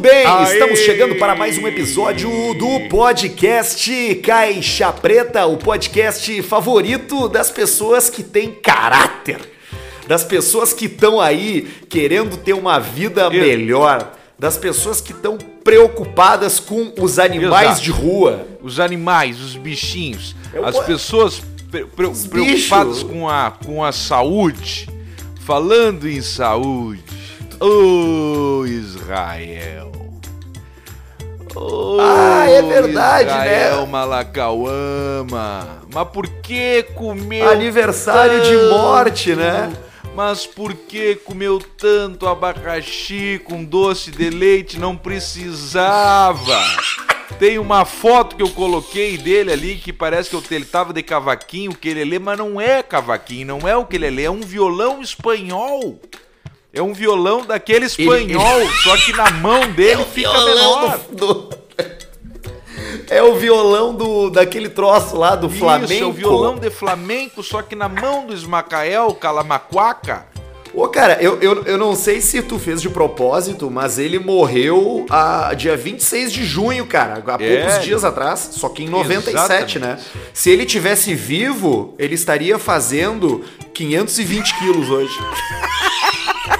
Bem, Aê! estamos chegando para mais um episódio do podcast Caixa Preta, o podcast favorito das pessoas que têm caráter, das pessoas que estão aí querendo ter uma vida melhor, das pessoas que estão preocupadas com os animais Exato. de rua. Os animais, os bichinhos, Eu... as pessoas pre pre preocupadas com a, com a saúde. Falando em saúde, Ô oh, Israel. Oh, ah, é verdade, Israel né? Israel Malacauama. Mas por que comeu Aniversário tanto? de morte, né? Mas por que comeu tanto abacaxi com doce de leite? Não precisava. Tem uma foto que eu coloquei dele ali que parece que ele tava de cavaquinho, que ele lê, mas não é cavaquinho, não é o que ele lê, é um violão espanhol. É um violão daquele espanhol, ele, só que na mão dele é fica menor. Do, do... É o violão do daquele troço lá do Isso, flamenco. é o violão de flamenco, só que na mão do Ismacael Calamacuaca. Ô, cara, eu, eu, eu não sei se tu fez de propósito, mas ele morreu a, dia 26 de junho, cara. Há é. poucos dias atrás, só que em 97, Exatamente. né? Se ele tivesse vivo, ele estaria fazendo 520 quilos hoje.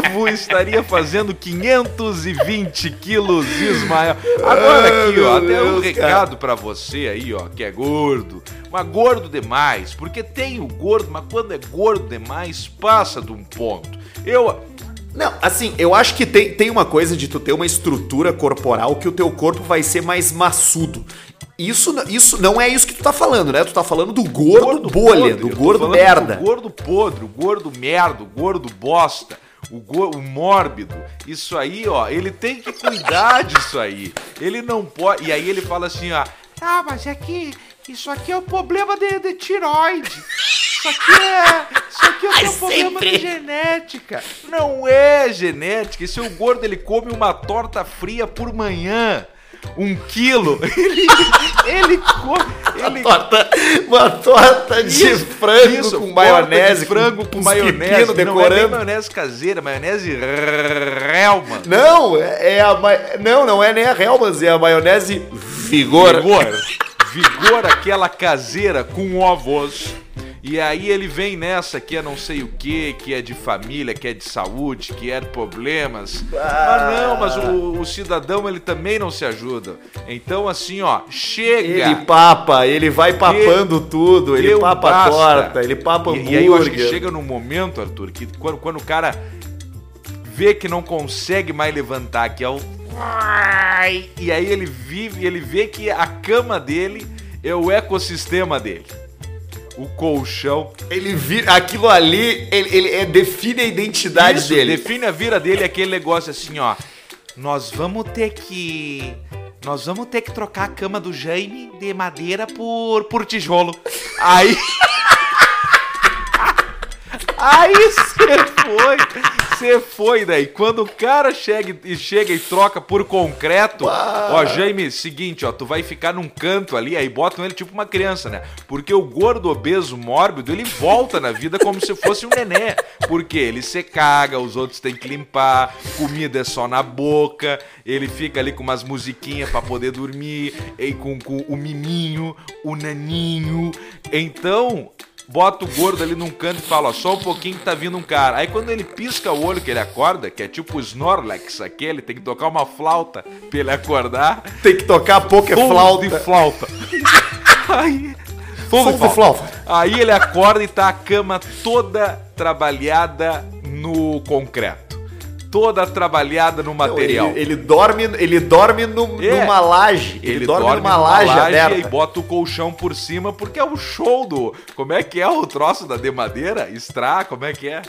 vivo estaria fazendo 520 quilos, Ismael. Agora aqui, ó, até um recado para você aí, ó, que é gordo. Mas gordo demais, porque tem o gordo, mas quando é gordo demais, passa de um ponto. Eu, não, assim, eu acho que tem, tem uma coisa de tu ter uma estrutura corporal que o teu corpo vai ser mais maçudo. Isso, isso não é isso que tu tá falando, né? Tu tá falando do gordo, gordo bolha, podre, do gordo merda. Do gordo podre, o gordo merda, o gordo bosta o, go, o mórbido, isso aí, ó, ele tem que cuidar disso aí. Ele não pode. E aí ele fala assim, ó. Ah, mas é que isso aqui é o problema de, de tiroide. Isso aqui é. Isso aqui é o problema de genética. Não é genética. Esse é o gordo, ele come uma torta fria por manhã um quilo. Ele, ele come. Ele... Uma, torta, uma torta de isso, frango isso, com maionese. frango com, com maionese. Não é nem maionese caseira, maionese Helma. Não, é a. Não, não é nem a Helmas, é a maionese Vigor. Vigor. Vigor, aquela caseira com ovos. E aí ele vem nessa que é não sei o que, que é de família, que é de saúde, que é de problemas. Ah, ah não, mas o, o, cidadão ele também não se ajuda. Então assim, ó, chega. Ele papa, ele vai papando ele, tudo, ele papa basta. torta, ele papa e, hambúrguer. E aí eu acho que chega num momento, Arthur, que quando, quando o cara vê que não consegue mais levantar, que é o e aí ele vive, ele vê que a cama dele é o ecossistema dele o colchão. Ele vira. Aquilo ali, ele, ele é, define a identidade Isso, dele. Define a vida dele aquele negócio assim, ó. Nós vamos ter que. Nós vamos ter que trocar a cama do Jaime de madeira por, por tijolo. Aí. Aí você foi, você foi daí. Quando o cara chega e chega e troca por concreto, ó, Jaime, seguinte, ó, tu vai ficar num canto ali, aí botam ele tipo uma criança, né? Porque o gordo obeso mórbido, ele volta na vida como se fosse um nenê. Porque ele se caga, os outros têm que limpar, comida é só na boca, ele fica ali com umas musiquinhas para poder dormir, e com, com o miminho, o naninho. Então, bota o gordo ali num canto e fala, ó, só um pouquinho que tá vindo um cara. Aí quando ele pisca o olho que ele acorda, que é tipo o Snorlax aquele, tem que tocar uma flauta pra ele acordar. Tem que tocar pouco é flauta. de flauta. Aí... De flauta. Aí ele acorda e tá a cama toda trabalhada no concreto toda trabalhada no material. Não, ele, ele, dorme, ele dorme no, é, numa laje. Ele, ele dorme, dorme, numa, numa laje, laje aberta. e bota o colchão por cima, porque é o show do. Como é que é o troço da demadeira? Extra, como é que é?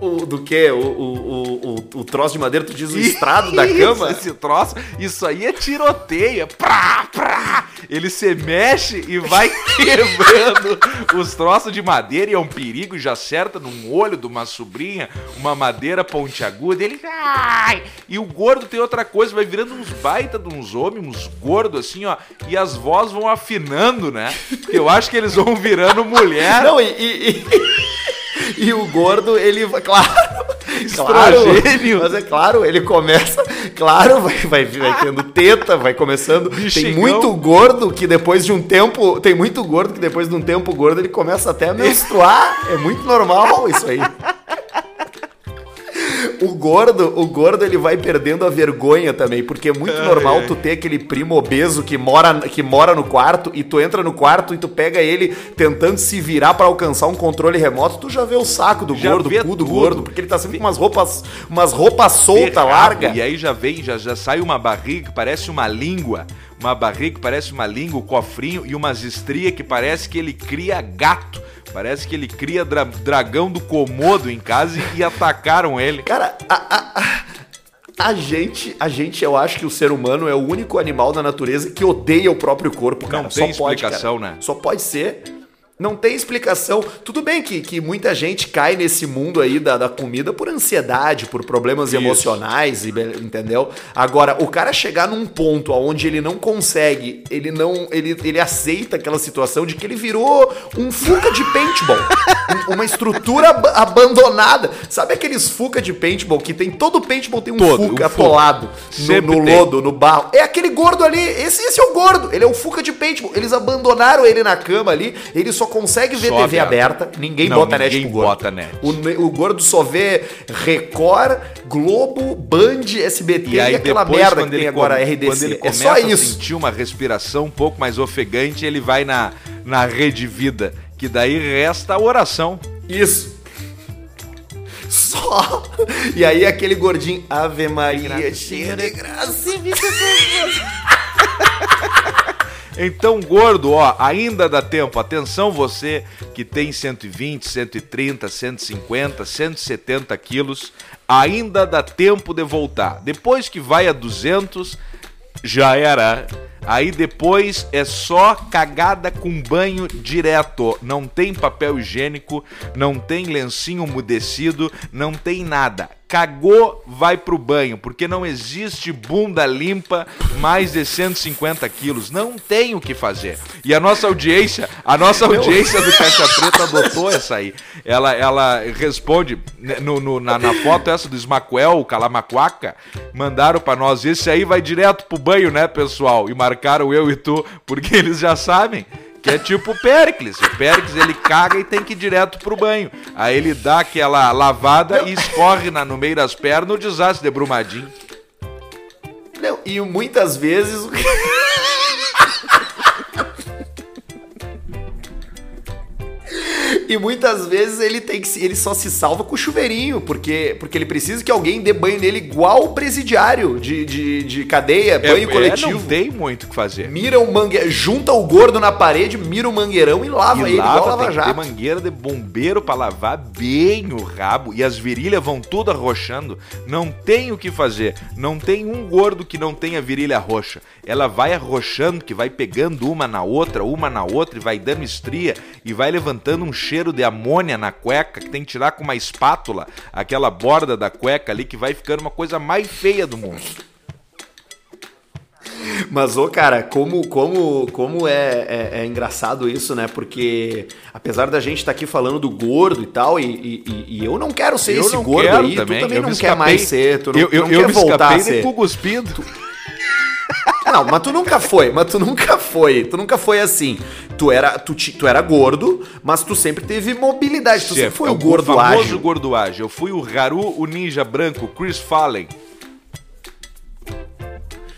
O, do que? O, o, o, o, troço de madeira, tu diz o estrado da cama? Esse troço, isso aí é tiroteio. É prá, prá. Ele se mexe e vai quebrando os troços de madeira e é um perigo, já acerta num olho de uma sobrinha, uma madeira pontiaguda. Ele. Ai! E o gordo tem outra coisa, vai virando uns baita de uns homens, uns gordos assim, ó. E as vozes vão afinando, né? Eu acho que eles vão virando mulher. Não, e... e, e... E o gordo, ele, claro, Estrogênio. claro, mas é claro, ele começa, claro, vai, vai, vai tendo teta, vai começando. Tem Bexigão. muito gordo que depois de um tempo, tem muito gordo que depois de um tempo gordo ele começa até a menstruar. É muito normal isso aí. O gordo, o gordo ele vai perdendo a vergonha também, porque é muito Ai, normal ai. tu ter aquele primo obeso que mora, que mora no quarto e tu entra no quarto e tu pega ele tentando se virar pra alcançar um controle remoto, tu já vê o saco do Já gordo, o cu do tudo. gordo, porque ele tá sempre com umas roupas, umas roupas soltas, Ferrado, larga. E aí já vem, já, já sai uma barriga que parece uma língua. Uma barriga que parece uma língua, o cofrinho e umas estrias que parece que ele cria gato. Parece que ele cria dra- dragão do Komodo em casa e, e atacaram ele. Cara, a, a, a- gente, a gente, eu acho que o ser humano é o único animal da natureza que odeia o próprio corpo, cara. Não tem Só pode, explicação, cara. né? Só pode ser. Não tem explicação. Tudo bem que, que muita gente cai nesse mundo aí da, da comida por ansiedade, por problemas Isso. emocionais, e entendeu? Agora, o cara chegar num ponto onde ele não consegue, ele não. Ele, ele aceita aquela situação de que ele virou um fuca de paintball. Um- uma estrutura ab- abandonada. Sabe aqueles fuca de paintball que tem. Todo paintball tem um Todo, fuca um atolado no, no lodo, no barro. É aquele gordo ali. Esse, esse é o gordo. Ele é o fuca de paintball. Eles abandonaram ele na cama ali. Ele só consegue ver Só TV aberto. aberta. Ninguém Não, bota net ninguém pro gordo. bota net. O, o gordo só vê Record, Globo, Band, SBT e, E aí aquela depois, merda que tem agora RDC. quando ele é começa só a isso. sentir uma respiração um pouco mais ofegante, ele vai na, na rede vida, que daí resta a oração. Isso. Só. E aí aquele gordinho, Ave Maria, cheia de graça. Então, gordo, ó, ainda dá tempo. Atenção você que tem 120, 130, 150, 170 quilos, ainda dá tempo de voltar. Depois que vai a 200, já era. Aí depois é só cagada com banho direto. Não tem papel higiênico, não tem lencinho umedecido, não tem nada. Cagou, vai pro banho, porque não existe bunda limpa mais de 150 quilos. Não tem o que fazer. E a nossa audiência, a nossa audiência do Caixa Preta adotou essa aí. Ela, ela responde né, no, no- na, na foto essa do Smacuel, o Calamacuaca, mandaram pra nós. Esse aí vai direto pro banho, né, pessoal? E marcaram eu e tu, porque eles já sabem. Que é tipo o Péricles. O Péricles ele caga e tem que ir direto pro banho. Aí ele dá aquela lavada e escorre na, no meio das pernas o desastre de Brumadinho. Não, e muitas vezes. E muitas vezes ele tem que ele só se salva com o chuveirinho, porque, porque ele precisa que alguém dê banho nele igual o presidiário de, de, de cadeia, banho é, coletivo. não tem muito o que fazer. Mira o mangue... junta o gordo na parede, mira o mangueirão e lava E ele igual lava, lava tem jato. mangueira de bombeiro pra lavar bem o rabo e as virilhas vão tudo arrochando. Não tem o que fazer. Não tem um gordo que não tenha virilha roxa. Ela vai arrochando, que vai pegando uma na outra, uma na outra e vai dando estria e vai levantando um cheiro de amônia na cueca que tem que tirar com uma espátula aquela borda da cueca ali que vai ficando uma coisa mais feia do mundo. Mas, ô, cara, como, como, como é, é, é engraçado isso, né? Porque apesar da gente estar aqui falando do gordo e tal, e, e- e- eu não quero ser Eu esse gordo aí, também, tu também eu não quer mais ser, tu não, eu eu, não eu quer voltar a escapei de ser. cuspindo. Não, mas tu nunca foi, mas tu nunca foi, tu nunca foi assim. Tu era, tu, tu era gordo, mas tu sempre teve mobilidade, tu sempre foi é o gordo famoso ágil. gordo ágil. Eu fui o Haru, o ninja branco, o Chris Fallen.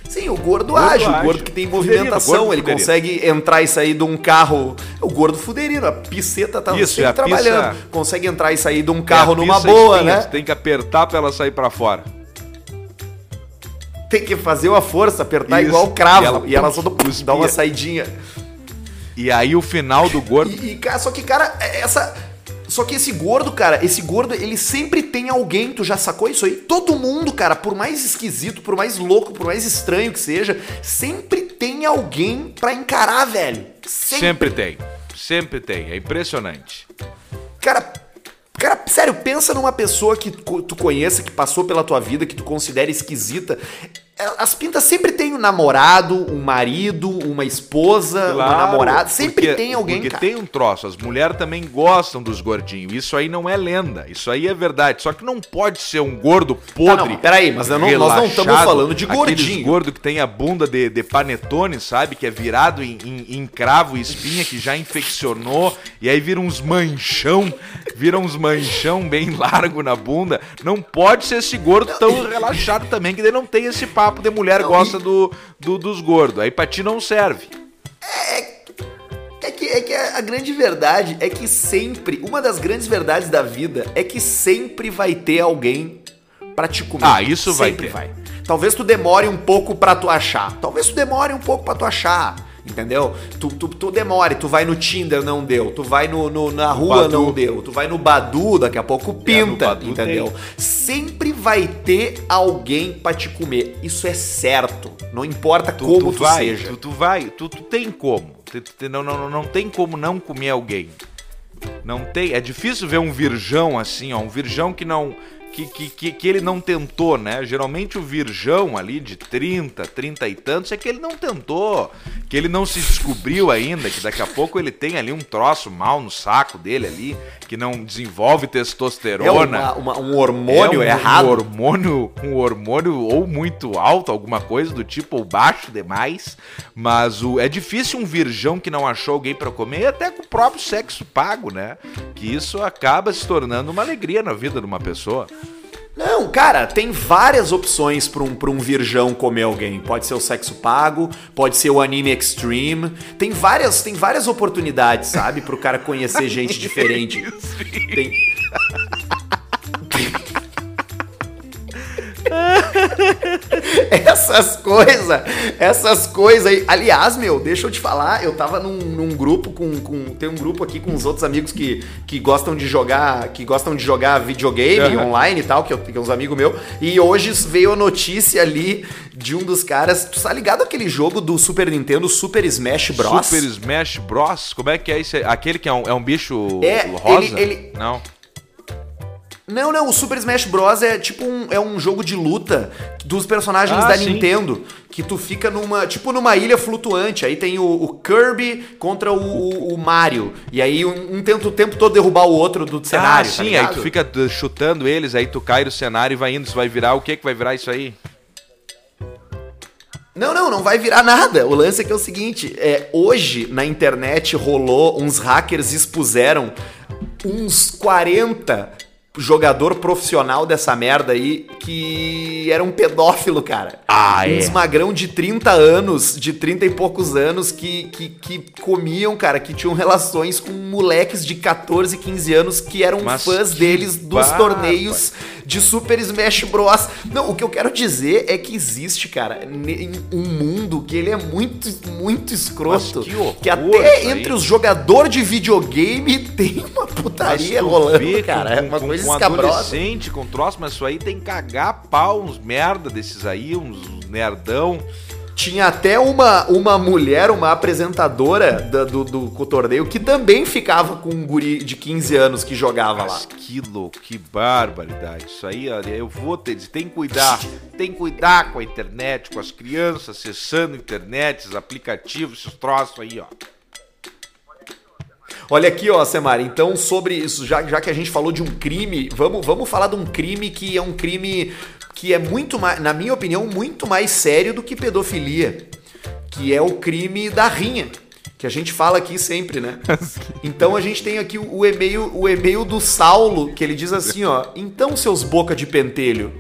Sim, o gordo, Gordo ágil, o ágil. gordo que tem Fuderino, movimentação, gordo ele fuderino. consegue entrar e sair de um carro. O gordo fuderino, a pisceta tá Isso, sempre é trabalhando. pista- Consegue entrar e sair de um carro É numa boa, espinha, né? Tem que apertar pra ela sair pra fora. Tem que fazer uma força, apertar Isso. igual cravo. E E ela, ela, só dá- uma saidinha. E aí o final do gordo. E, e, cara, só que, cara, é- essa. Só que esse gordo, cara, esse gordo, ele sempre tem alguém, tu já sacou isso aí? Todo mundo, cara, por mais esquisito, por mais louco, por mais estranho que seja, sempre tem alguém pra encarar, velho. Sempre tem. Sempre tem. É impressionante. Cara, sério, pensa numa pessoa que tu conheça, que passou pela tua vida, que tu considera esquisita. As pintas sempre tem um namorado, um marido, uma esposa, uma namorada. Sempre porque, tem alguém, Porque cara. tem um troço. As mulheres também gostam dos gordinhos. Isso aí não é lenda. Isso aí é verdade. Só que não pode ser um gordo podre. Tá, não, peraí, mas não- nós não estamos relaxado, falando de gordinho. gordo que tem a bunda de, de panetone, sabe? Que é virado em, em- em cravo e espinha, que já infeccionou. E aí vira uns manchão. Vira uns manchão bem largo na bunda. Não pode ser esse gordo tão relaxado também, que daí não tem esse papo de mulher Não, gosta do, do- dos gordos. Aí pra ti não serve. É que, é que a, a grande verdade é que sempre, uma das grandes verdades da vida é que sempre vai ter alguém pra te comer. Ah, isso vai sempre ter. vai. Talvez tu demore um pouco pra tu achar. Talvez tu demore um pouco pra tu achar. Entendeu? Tu, tu, tu demore, tu vai no Tinder, não deu. Tu vai no, no- na rua, Badu. não deu. Tu vai no Badu, daqui a pouco pinta, Badu entendeu? Sempre vai ter alguém pra te comer. Isso é certo. Não importa Tu, como tu vai, seja. Tu, vai, tu, tu tem como. Não, não- não tem como não comer alguém. Não tem. É difícil ver um virgão assim, ó. Um virgão que não. Que, que, que, ele não tentou, né? Geralmente o virgão ali de 30, 30 e tantos é que ele não tentou. Que ele não se descobriu ainda, que daqui a pouco ele tem ali um troço mal no saco dele ali, que não desenvolve É testosterona. uma- uma- um hormônio É um, errado. Um hormônio, um hormônio ou muito alto, alguma coisa do tipo, ou baixo demais. Mas o, é difícil um virgão que não achou alguém pra comer, e até com o próprio sexo pago, né? Que isso acaba se tornando uma alegria na vida de uma pessoa. Não, cara, tem várias opções pra um, pra um virgão comer alguém. Pode ser o sexo pago, pode ser o anime extreme. Tem várias, tem várias oportunidades, sabe? Pro cara conhecer gente diferente. Tem... essas coisas, essas coisas aí. Aliás, meu, deixa eu te falar, eu tava num, num grupo com, com. Tem um grupo aqui com os outros amigos que, que gostam de jogar. Que gostam de jogar videogame Aham. online e tal, que, eu, que é uns amigos meus. E hoje veio a notícia ali de um dos caras. Tu tá ligado aquele jogo do Super Nintendo, Super Smash Bros? Super Smash Bros. Como é que é esse? Aquele que é um, é um bicho É, rosa? ele- ele- Não. Não, não, o Super Smash Bros. é tipo um, é um jogo de luta dos personagens Ah, da sim. Nintendo. Que tu fica numa. Tipo numa ilha flutuante. Aí tem o, o Kirby contra o, o- o Mario. E aí um, um tenta o tempo todo derrubar o outro do cenário. ah, tá sim, aí ligado? tu fica uh, chutando eles, aí tu cai no cenário e vai indo. Isso vai virar o que que vai virar isso aí? Não, não, não vai virar nada. O lance é que é o seguinte: é, hoje na internet rolou, uns hackers expuseram uns 40 jogador profissional dessa merda aí que era um pedófilo, cara. Ah, é? Uns magrão de 30 anos, de 30 e poucos anos, que, que, que comiam, cara, que tinham relações com moleques de 14, 15 anos que eram Mas fãs que deles dos barba. torneios de Super Smash Bros. Não, o que eu quero dizer é que existe, cara, um mundo que ele é muito, muito escroto. Mas que horror que até entre os jogadores de videogame tem uma putaria rolando, vê cara. é uma coisa escabrosa. adolescente, com troço, mas isso aí tem que cagar pau, uns merda desses aí, uns nerdão. Tinha até uma, uma mulher, uma apresentadora da- do, do, torneio, que também ficava com um guri de 15 anos que jogava lá. Mas que louco, que barbaridade. Isso aí, olha, eu vou ter tem que cuidar. Tem que cuidar com a internet, com as crianças acessando internet, os aplicativos, esses troços aí, ó. Olha aqui, ó, Semar. Então, sobre isso, já, já que a gente falou de um crime, vamos, vamos falar de um crime que é um crime que é muito mais, na minha opinião, muito mais sério do que pedofilia. Que é o crime da rinha. Que a gente fala aqui sempre, né? Então a gente tem aqui o o e-mail, o e-mail do Saulo, que ele diz assim, ó: "Então seus boca de pentelho,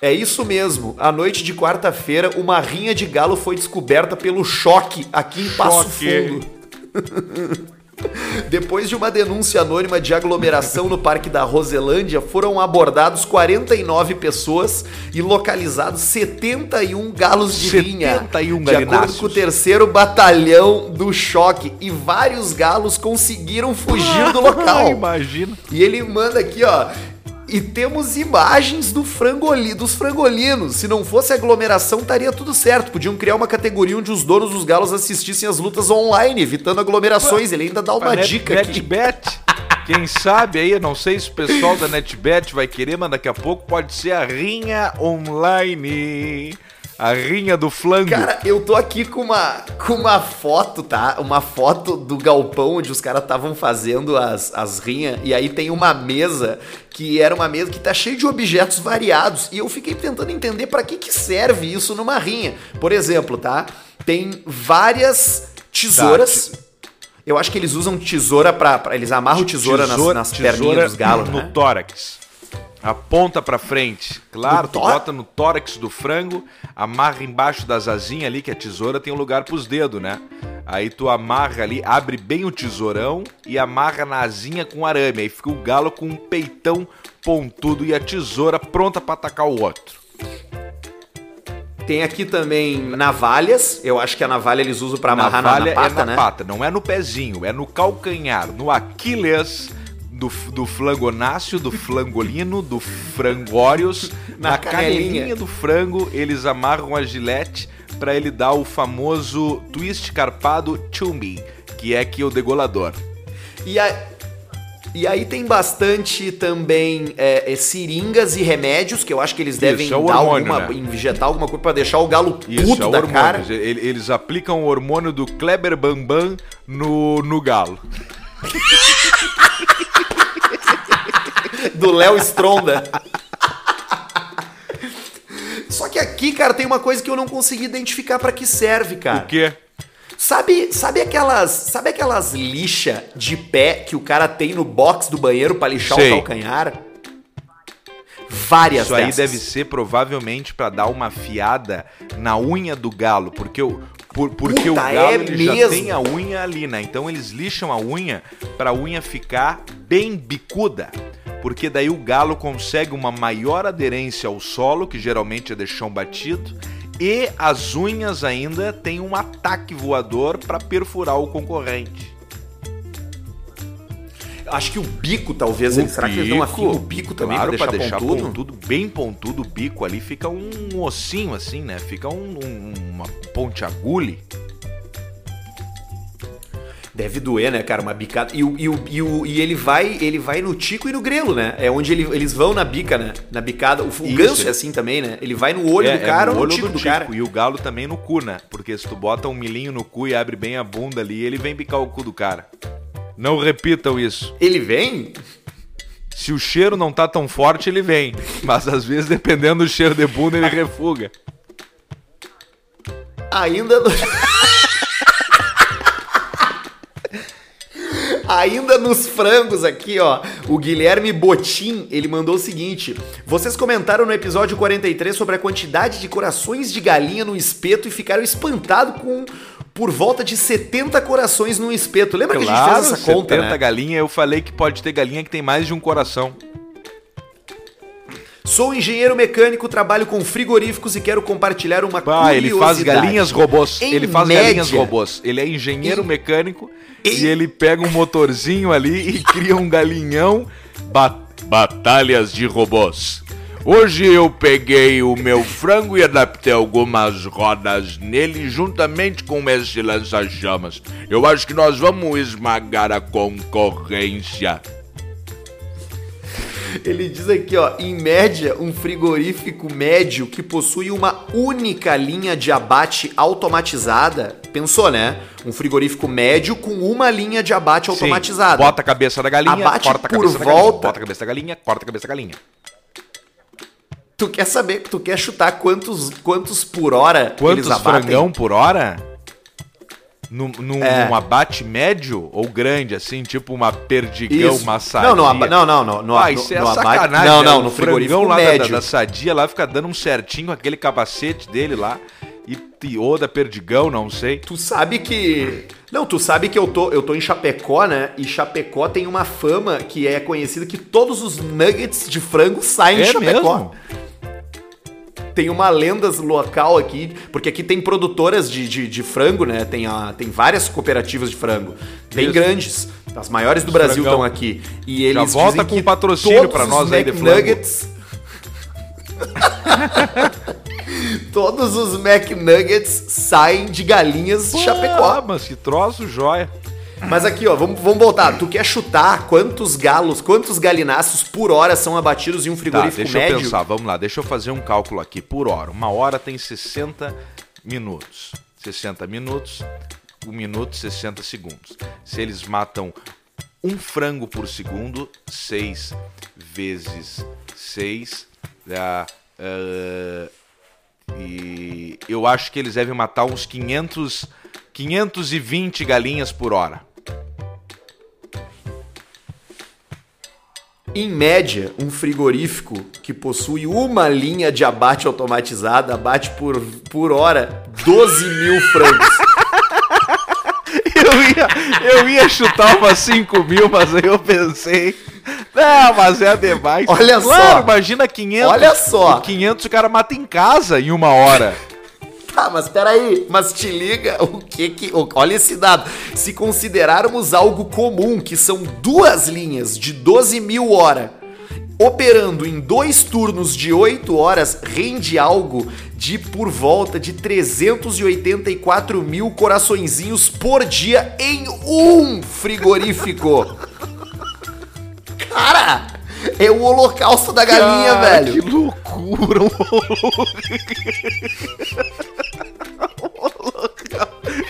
é isso mesmo. À noite de quarta-feira, uma rinha de galo foi descoberta pelo choque aqui em Passo Choque. Fundo. Depois de uma denúncia anônima de aglomeração no Parque da Roselândia, foram abordados 49 pessoas e localizados 71 galos de 71 rinha. De acordo com o terceiro batalhão do choque. E vários galos conseguiram fugir do local. Imagina. E ele manda aqui, ó. E temos imagens do frangoli, dos frangolinos. Se não fosse aglomeração, estaria tudo certo. Podiam criar uma categoria onde os donos dos galos assistissem as lutas online, evitando aglomerações. Ele ainda dá uma Net- dica aqui. NetBet. Quem sabe aí, eu não sei se o pessoal da NetBet vai querer, mas daqui a pouco pode ser a rinha online. A rinha do flango. Cara, eu tô aqui com uma, com uma foto, tá? Uma foto do galpão onde os caras estavam fazendo as, as rinhas. E aí tem uma mesa que era uma mesa que tá cheia de objetos variados. E eu fiquei tentando entender para que, que serve isso numa rinha. Por exemplo, tá? Tem várias tesouras. Tá, eu acho que eles usam tesoura pra. pra eles amarram tesoura, nas, nas perninhas dos galos. No né? tórax. A ponta pra frente. Claro, tu bota no tórax do frango, amarra embaixo das asinhas ali, que a tesoura tem um lugar pros dedos, né? Aí tu amarra ali, abre bem o tesourão e amarra na asinha com arame. Aí fica o galo com um peitão pontudo e a tesoura pronta pra atacar o outro. Tem aqui também navalhas. Eu acho que a navalha eles usam pra amarrar na- Navalha na, pata, é na né? pata, não é no pezinho, é no calcanhar, no Aquiles do, do flangonáceo, do flangolino, do frangórios, Na na, canelinha. canelinha do frango, eles amarram a gilete pra ele dar o famoso twist carpado chumbi, que é que o degolador. E, a- e aí tem bastante também é, é, seringas e remédios, que eu acho que eles devem é hormônio, alguma, né? injetar alguma coisa pra deixar o galo Isso, puto é o da hormônio. cara. Ele- Eles aplicam o hormônio do Kleber Bambam no, no galo. do Léo Stronda. Só que aqui, cara, tem uma coisa que eu não consegui identificar pra que serve, cara. O quê? Sabe, sabe aquelas, sabe aquelas lixa de pé que o cara tem no box do banheiro pra lixar Sei. o calcanhar? Várias Isso aí dessas. deve ser provavelmente pra dar uma fiada na unha do galo, porque o por- porque o Puta, galo é ele já tem a unha ali, né? Então eles lixam a unha pra unha ficar bem bicuda. Porque daí o galo consegue uma maior aderência ao solo, que geralmente é de chão batido, e as unhas ainda têm um ataque voador pra perfurar o concorrente. Acho que o bico, talvez. O eles, será que eles não afiam o bico também claro, pra deixar, pontudo? pontudo, bem pontudo o bico ali, fica um ossinho assim, né? Fica um, um- uma ponte agulha. Deve doer, né, cara? Uma bicada. E, o, e, o, e, o- e ele vai ele vai no tico e no grelo, né? É onde ele- eles vão na bica, né? Na bicada. O, o ganso é assim também, né? Ele vai no olho É, do cara é no ou no tico do do tico. cara. E o galo também no cu, né? Porque se tu bota um milhinho no cu e abre bem a bunda ali, ele vem bicar o cu do cara. Não repitam isso. Ele vem? Se o cheiro não tá tão forte, ele vem. Mas às vezes, dependendo do cheiro de bunda, ele refuga. Ainda no... Ainda nos frangos aqui, ó, o Guilherme Botim, ele mandou o seguinte: Vocês comentaram no episódio 43 sobre a quantidade de corações de galinha no espeto e ficaram espantados com por volta de 70 corações no espeto. Lembra que a gente Claro, fez essa conta, 70 né? galinha, eu falei que pode ter galinha que tem mais de um coração. Sou engenheiro mecânico, trabalho com frigoríficos e quero compartilhar uma Ah, ele faz curiosidade. galinhas robôs. Em ele faz média- galinhas robôs. Ele é engenheiro Em- mecânico em- e ele pega um motorzinho ali e cria um galinhão. Ba- batalhas de robôs. Hoje eu peguei o meu frango e adaptei algumas rodas nele juntamente com esse lança-chamas. Eu acho que nós vamos esmagar a concorrência. Ele diz aqui, ó, em média, um frigorífico médio que possui uma única linha de abate automatizada. Pensou, né? Um frigorífico médio com uma linha de abate automatizada. Sim, bota a cabeça da galinha, Abate corta a por cabeça galinha, volta. bota a cabeça da galinha, corta a cabeça da galinha. Tu quer saber, tu quer chutar quantos, quantos por hora Quantos eles abatem? frangão por hora? Num, num, É. num abate médio ou grande, assim, tipo uma perdigão, Isso. uma sadia? Não, no aba- não, não, no, no, ah, no- isso é no abate- sacanagem. Não, né? não, O no frigorífico lá da- médio. Da, da sadia lá fica dando um certinho aquele capacete dele lá. E, da perdigão, não sei. Tu sabe que. Não, tu sabe que eu tô, eu tô em Chapecó, né? E Chapecó tem uma fama que é conhecida que todos os nuggets de frango saem de É Chapecó. mesmo? Tem uma lenda local aqui, porque aqui tem produtoras de, de, de frango, né? Tem, a, tem várias cooperativas de frango, bem Isso. grandes. As maiores do Brasil estão aqui. E eles volta dizem com patrocínio os nós aí de. McNuggets- Todos os McNuggets saem de galinhas de Ah, Chapecó. mas que troço, joia. Mas aqui, ó, vamos, vamos voltar. Tu quer chutar quantos galos, quantos galináceos por hora são abatidos em um Tá, frigorífico deixa médio? eu pensar, vamos lá, deixa eu fazer um cálculo aqui por hora. Uma hora tem 60 minutos. 60 minutos, um minuto, 60 segundos. Se eles matam um frango por segundo, 6 vezes 6 dá. ah, e eu acho que eles devem matar uns 500, 520 galinhas por hora. Em média, um frigorífico que possui uma linha de abate automatizada abate por, por hora 12 mil frangos. Eu ia, eu ia chutar umas 5 mil, mas aí eu pensei. Não, mas é demais. Olha claro, só. imagina 500. Olha só. e 500 o cara mata em casa em uma hora. Tá, mas peraí, mas te liga o que que. Olha esse dado. Se considerarmos algo comum, que são duas linhas de 12 mil horas, operando em dois turnos de 8 horas, rende algo de por volta de 384 mil coraçõezinhos por dia em um frigorífico. Cara! É o holocausto da galinha, Cara, velho. Que loucura, um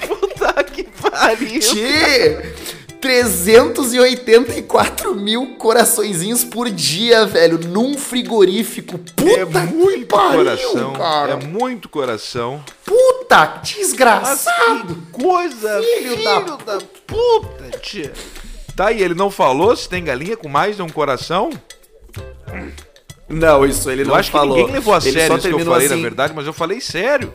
Puta que pariu. Tchê! 384 mil coraçõezinhos por dia, velho, num frigorífico. Puta É muito pariu, coração. cara. É muito coração. Puta, Mas desgraçado. que coisa, Filho filho, da da, puta, tia. Tá, e ele não falou se tem galinha com mais de um coração? Não, isso ele Eu não acho falou. que ninguém levou a Ele sério isso que eu falei, assim. na verdade, mas eu falei sério.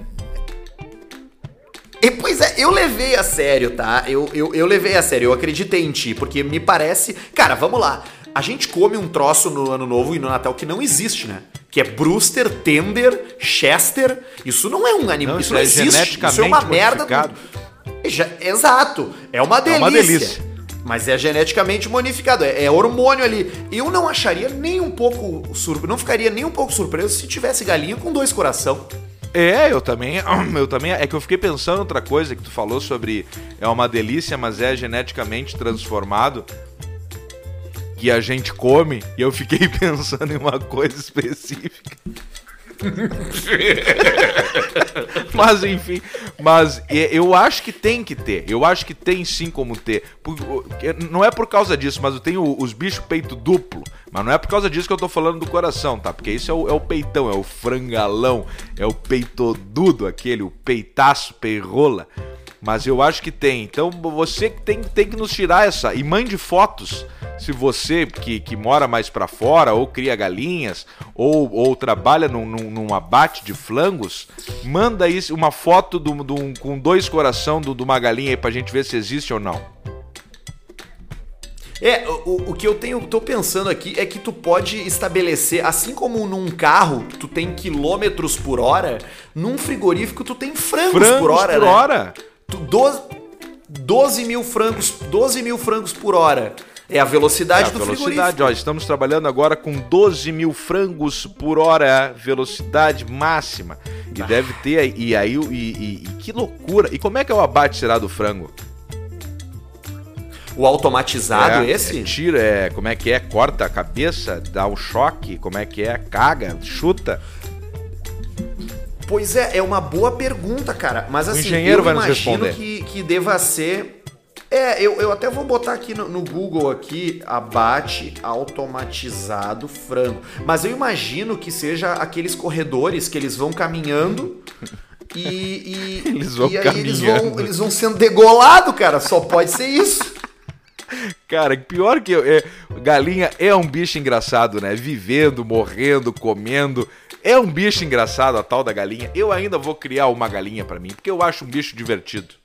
E, pois é, eu levei a sério, tá? Eu, eu, eu levei a sério, eu acreditei em ti, porque me parece. Cara, vamos lá. A gente come um troço no Ano Novo e no Natal que não existe, né? Que é Brewster, Tender, Chester. Isso não é um animal. Isso isso não é existe. Isso é uma merda. do- Já- Exato. É uma delícia. É uma delícia. Mas é geneticamente modificado, é, é hormônio ali. Eu não acharia nem um pouco surpreso, não ficaria nem um pouco surpreso se tivesse galinha com dois coração. É, eu também, eu também, é que eu fiquei pensando outra coisa que tu falou sobre é uma delícia, mas é geneticamente transformado que a gente come, e eu fiquei pensando em uma coisa específica. mas enfim, mas eu acho que tem que ter, eu acho que tem sim como ter. Não é por causa disso, mas eu tenho os bichos peito duplo. Mas não é por causa disso que eu tô falando do coração, tá? Porque isso é o, é o peitão, é o frangalão, é o peitodudo aquele, o peitaço, peirrola. Mas eu acho que tem. Então você que tem, tem que nos tirar essa. E mande fotos. Se você que, que mora mais pra fora, ou cria galinhas, ou, ou trabalha num, num, num abate de flangos, manda aí uma foto do, do- com dois coração do- de uma galinha aí pra gente ver se existe ou não. É, o, o que eu tenho, tô pensando aqui é que tu pode estabelecer, assim como num carro tu tem quilômetros por hora, num frigorífico tu tem frangos, Frangos por hora, por né? hora. Tu, 12, 12 mil frangos, 12 mil frangos por hora. É a velocidade É, do velocidade, ó, estamos trabalhando agora com 12 mil frangos por hora, velocidade máxima. E deve ter, e aí, e, e- e que loucura. E como é que é o abate será do frango? O automatizado é, esse? É, tira, é, como é que é? Corta a cabeça, dá um choque, como é que é? Caga, chuta. Pois é, é uma boa pergunta, cara. Mas assim, engenheiro eu vai nos imagino responder. que, que deva ser. É, eu, eu até vou botar aqui no, no Google aqui, abate automatizado frango. Mas eu imagino que seja aqueles corredores que eles vão caminhando e, e, Eles vão e aí eles vão, eles vão sendo degolados, cara. Só pode ser isso. Cara, pior que eu, é, galinha é um bicho engraçado, né? Vivendo, morrendo, comendo. É um bicho engraçado a tal da galinha. Eu ainda vou criar uma galinha pra mim, porque eu acho um bicho divertido.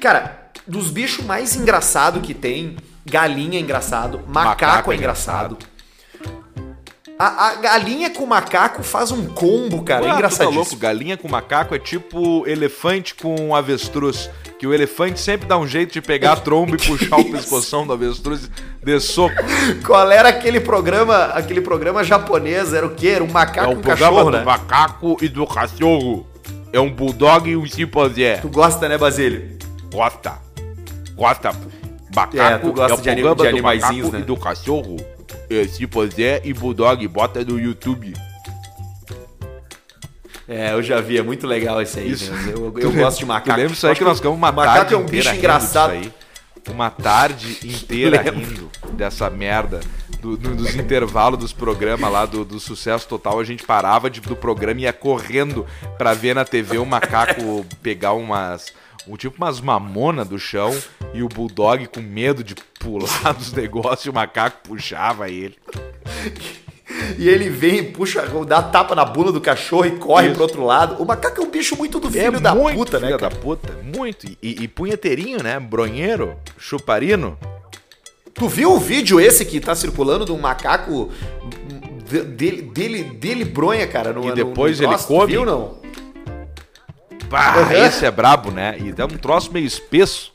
Cara, dos bichos mais engraçado que tem, galinha é engraçado, macaco, Macaco é é engraçado. A, a galinha com macaco faz um combo, cara, é Ah, tá engraçadíssimo. louco, galinha com macaco é tipo elefante com avestruz. Que o elefante sempre dá um jeito de pegar a tromba e puxar o pescoção do avestruz de soco. Qual era aquele programa, aquele programa japonês? Era o quê? Era um É macaco com programa cachorro, do né? macaco e do cachorro. É um bulldog e um chimpanzé. Tu gosta, né, Basílio? Gosta. gosta. Macaco É, tu gosta o de ani- programa de do animaizinhos, macaco né? e do cachorro. É, se puser e Bulldog, bota no YouTube. É, eu já vi, é muito legal esse aí. Isso. Eu, eu gosto de macaco. Tu lembra isso aí Acho que nós ficamos uma macaco tarde é um inteira bicho rindo engraçado. aí. Uma tarde inteira Lembro. rindo dessa merda. Do- do- dos intervalos dos programas lá do, do Sucesso Total, a gente parava de- do programa e ia correndo pra ver na TV o macaco pegar umas. Um, tipo umas mamona do chão e o bulldog com medo de pular dos negócios e o macaco puxava ele. E ele vem, puxa, dá tapa na bunda do cachorro e corre Isso. pro outro lado. O macaco é um bicho muito do filho da muito puta, né? filho cara? da puta, muito. E, e- punheteirinho, né? Bronheiro, chuparino. Tu viu o vídeo esse que tá circulando de um macaco de- dele, dele, dele bronha, cara? No, E no- depois no ele troço, tu come? Viu, não? Bah, Uhum. esse é brabo, né? E dá um troço meio espesso.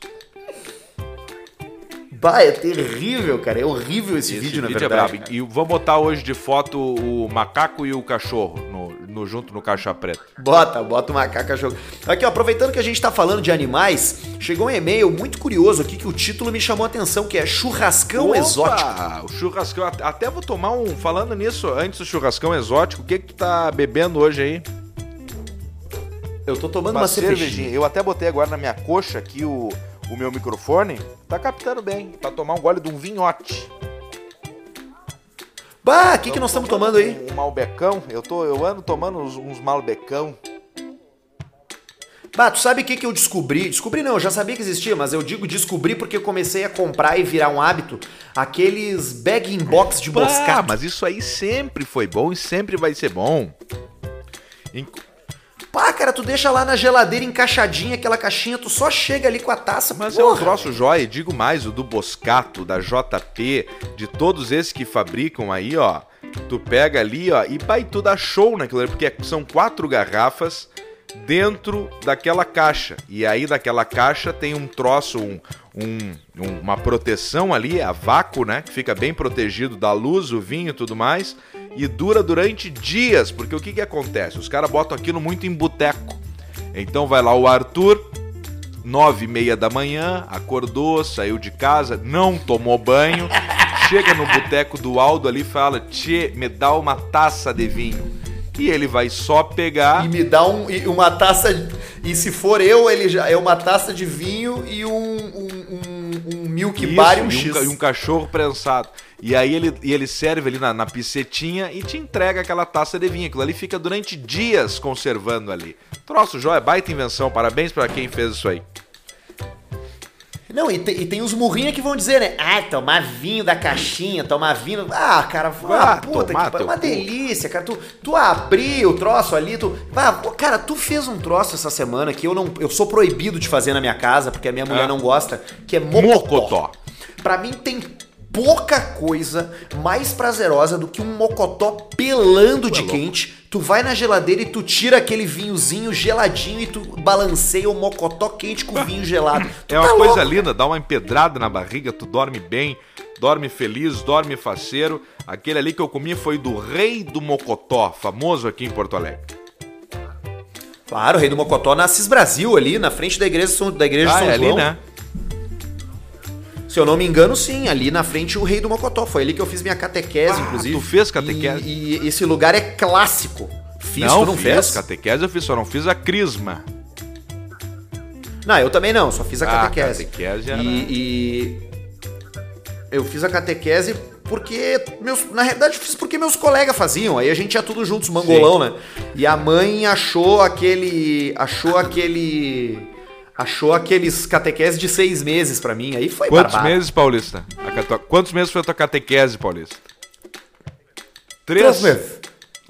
Bah, é terrível, cara. É horrível esse, Esse vídeo, na é verdade. brabo. E vamos botar hoje de foto o macaco e o cachorro no, no- junto no caixa preta. Bota, bota o macaco cachorro. Aqui, ó, aproveitando que a gente tá falando de animais, chegou um e-mail muito curioso aqui que o título me chamou a atenção, que é Churrascão Opa, Exótico. O churrascão. at- Até vou tomar um. Falando nisso, antes do churrascão exótico, o que que tu tá bebendo hoje aí? Eu tô tomando uma, cervejinha. Eu até botei agora na minha coxa aqui o, o meu microfone. Tá captando bem. Pra tomar um gole de um vinhote. Bah, o que, que nós estamos tomando aí? Um, um malbecão. Eu, tô, eu ando tomando uns, uns malbecão. Bah, tu sabe o que, que eu descobri? Descobri não, eu já sabia que existia, mas eu digo descobri porque eu comecei a comprar e virar um hábito aqueles bag in box de Ah, moscato. mas isso aí sempre foi bom e sempre vai ser bom. Em- Pá, cara, tu deixa lá na geladeira encaixadinha aquela caixinha, tu só chega ali com a taça. Mas é um porra. troço jóia, digo mais, o do Boscato, da JP, de todos esses que fabricam aí, ó. Tu pega ali, ó, e vai tu dá show naquilo ali, porque são quatro garrafas dentro daquela caixa. E aí daquela caixa tem um troço, um, um- um- uma proteção ali, a vácuo, né? Que fica bem protegido da luz, o vinho e tudo mais. E dura durante dias, porque o que que acontece? Os caras botam aquilo muito em boteco. Então vai lá o Arthur, nove e meia da manhã, acordou, saiu de casa, não tomou banho, chega no boteco do Aldo ali e fala, Tchê, me dá uma taça de vinho. E ele vai só pegar... E me dá um, uma taça. E se for eu, ele já é uma taça de vinho e um, um, um, um milk Isso, bar e um e, X. ca- e um cachorro prensado. E aí ele, e ele serve ali na, na picetinha e te entrega aquela taça de vinho. Aquilo ali fica durante dias conservando ali. Troço, joia, baita invenção. Parabéns pra quem fez isso aí. Não, e, te- e tem os murrinhos que vão dizer, né? Ah, tomar vinho da caixinha, tomar vinho. Ah, cara, Ah, ah, puta tomar que pariu. Uma delícia, cara. Tu, tu abriu o troço ali, tu. Ah, cara, tu fez um troço essa semana que eu não. Eu sou proibido de fazer na minha casa, porque a minha mulher Ah. não gosta, que é mocotó. Mocotó. Pra mim tem pouca coisa mais prazerosa do que um mocotó pelando de é quente. Tu vai na geladeira e tu tira aquele vinhozinho geladinho e tu balanceia o mocotó quente com o vinho gelado. Tu É uma tá coisa louco. linda, dá uma empedrada na barriga, tu dorme bem, dorme feliz, dorme faceiro. Aquele ali que eu comi foi do Rei do Mocotó, famoso aqui em Porto Alegre. Claro, o Rei do Mocotó na Assis Brasil, ali na frente da igreja, da igreja de Ah, São é ali, João. né? Se eu não me engano, sim, ali na frente o Rei do Mocotó. Foi ali que eu fiz minha catequese, Ah, inclusive. tu fez catequese? E, e esse lugar é clássico. Fiz, não, tu não fiz, fez? catequese eu fiz, só não fiz a crisma. Não, eu também não, só fiz a Ah, catequese. catequese era- e, e eu fiz a catequese porque meus, na realidade fiz porque meus colegas faziam. Aí a gente ia tudo juntos, mangolão, né? E a mãe achou aquele, achou aquele, achou aqueles catequese de seis meses pra mim. Aí foi Quantos barbado. meses, Paulista? Quantos meses foi a tua catequese, Paulista? Três meses.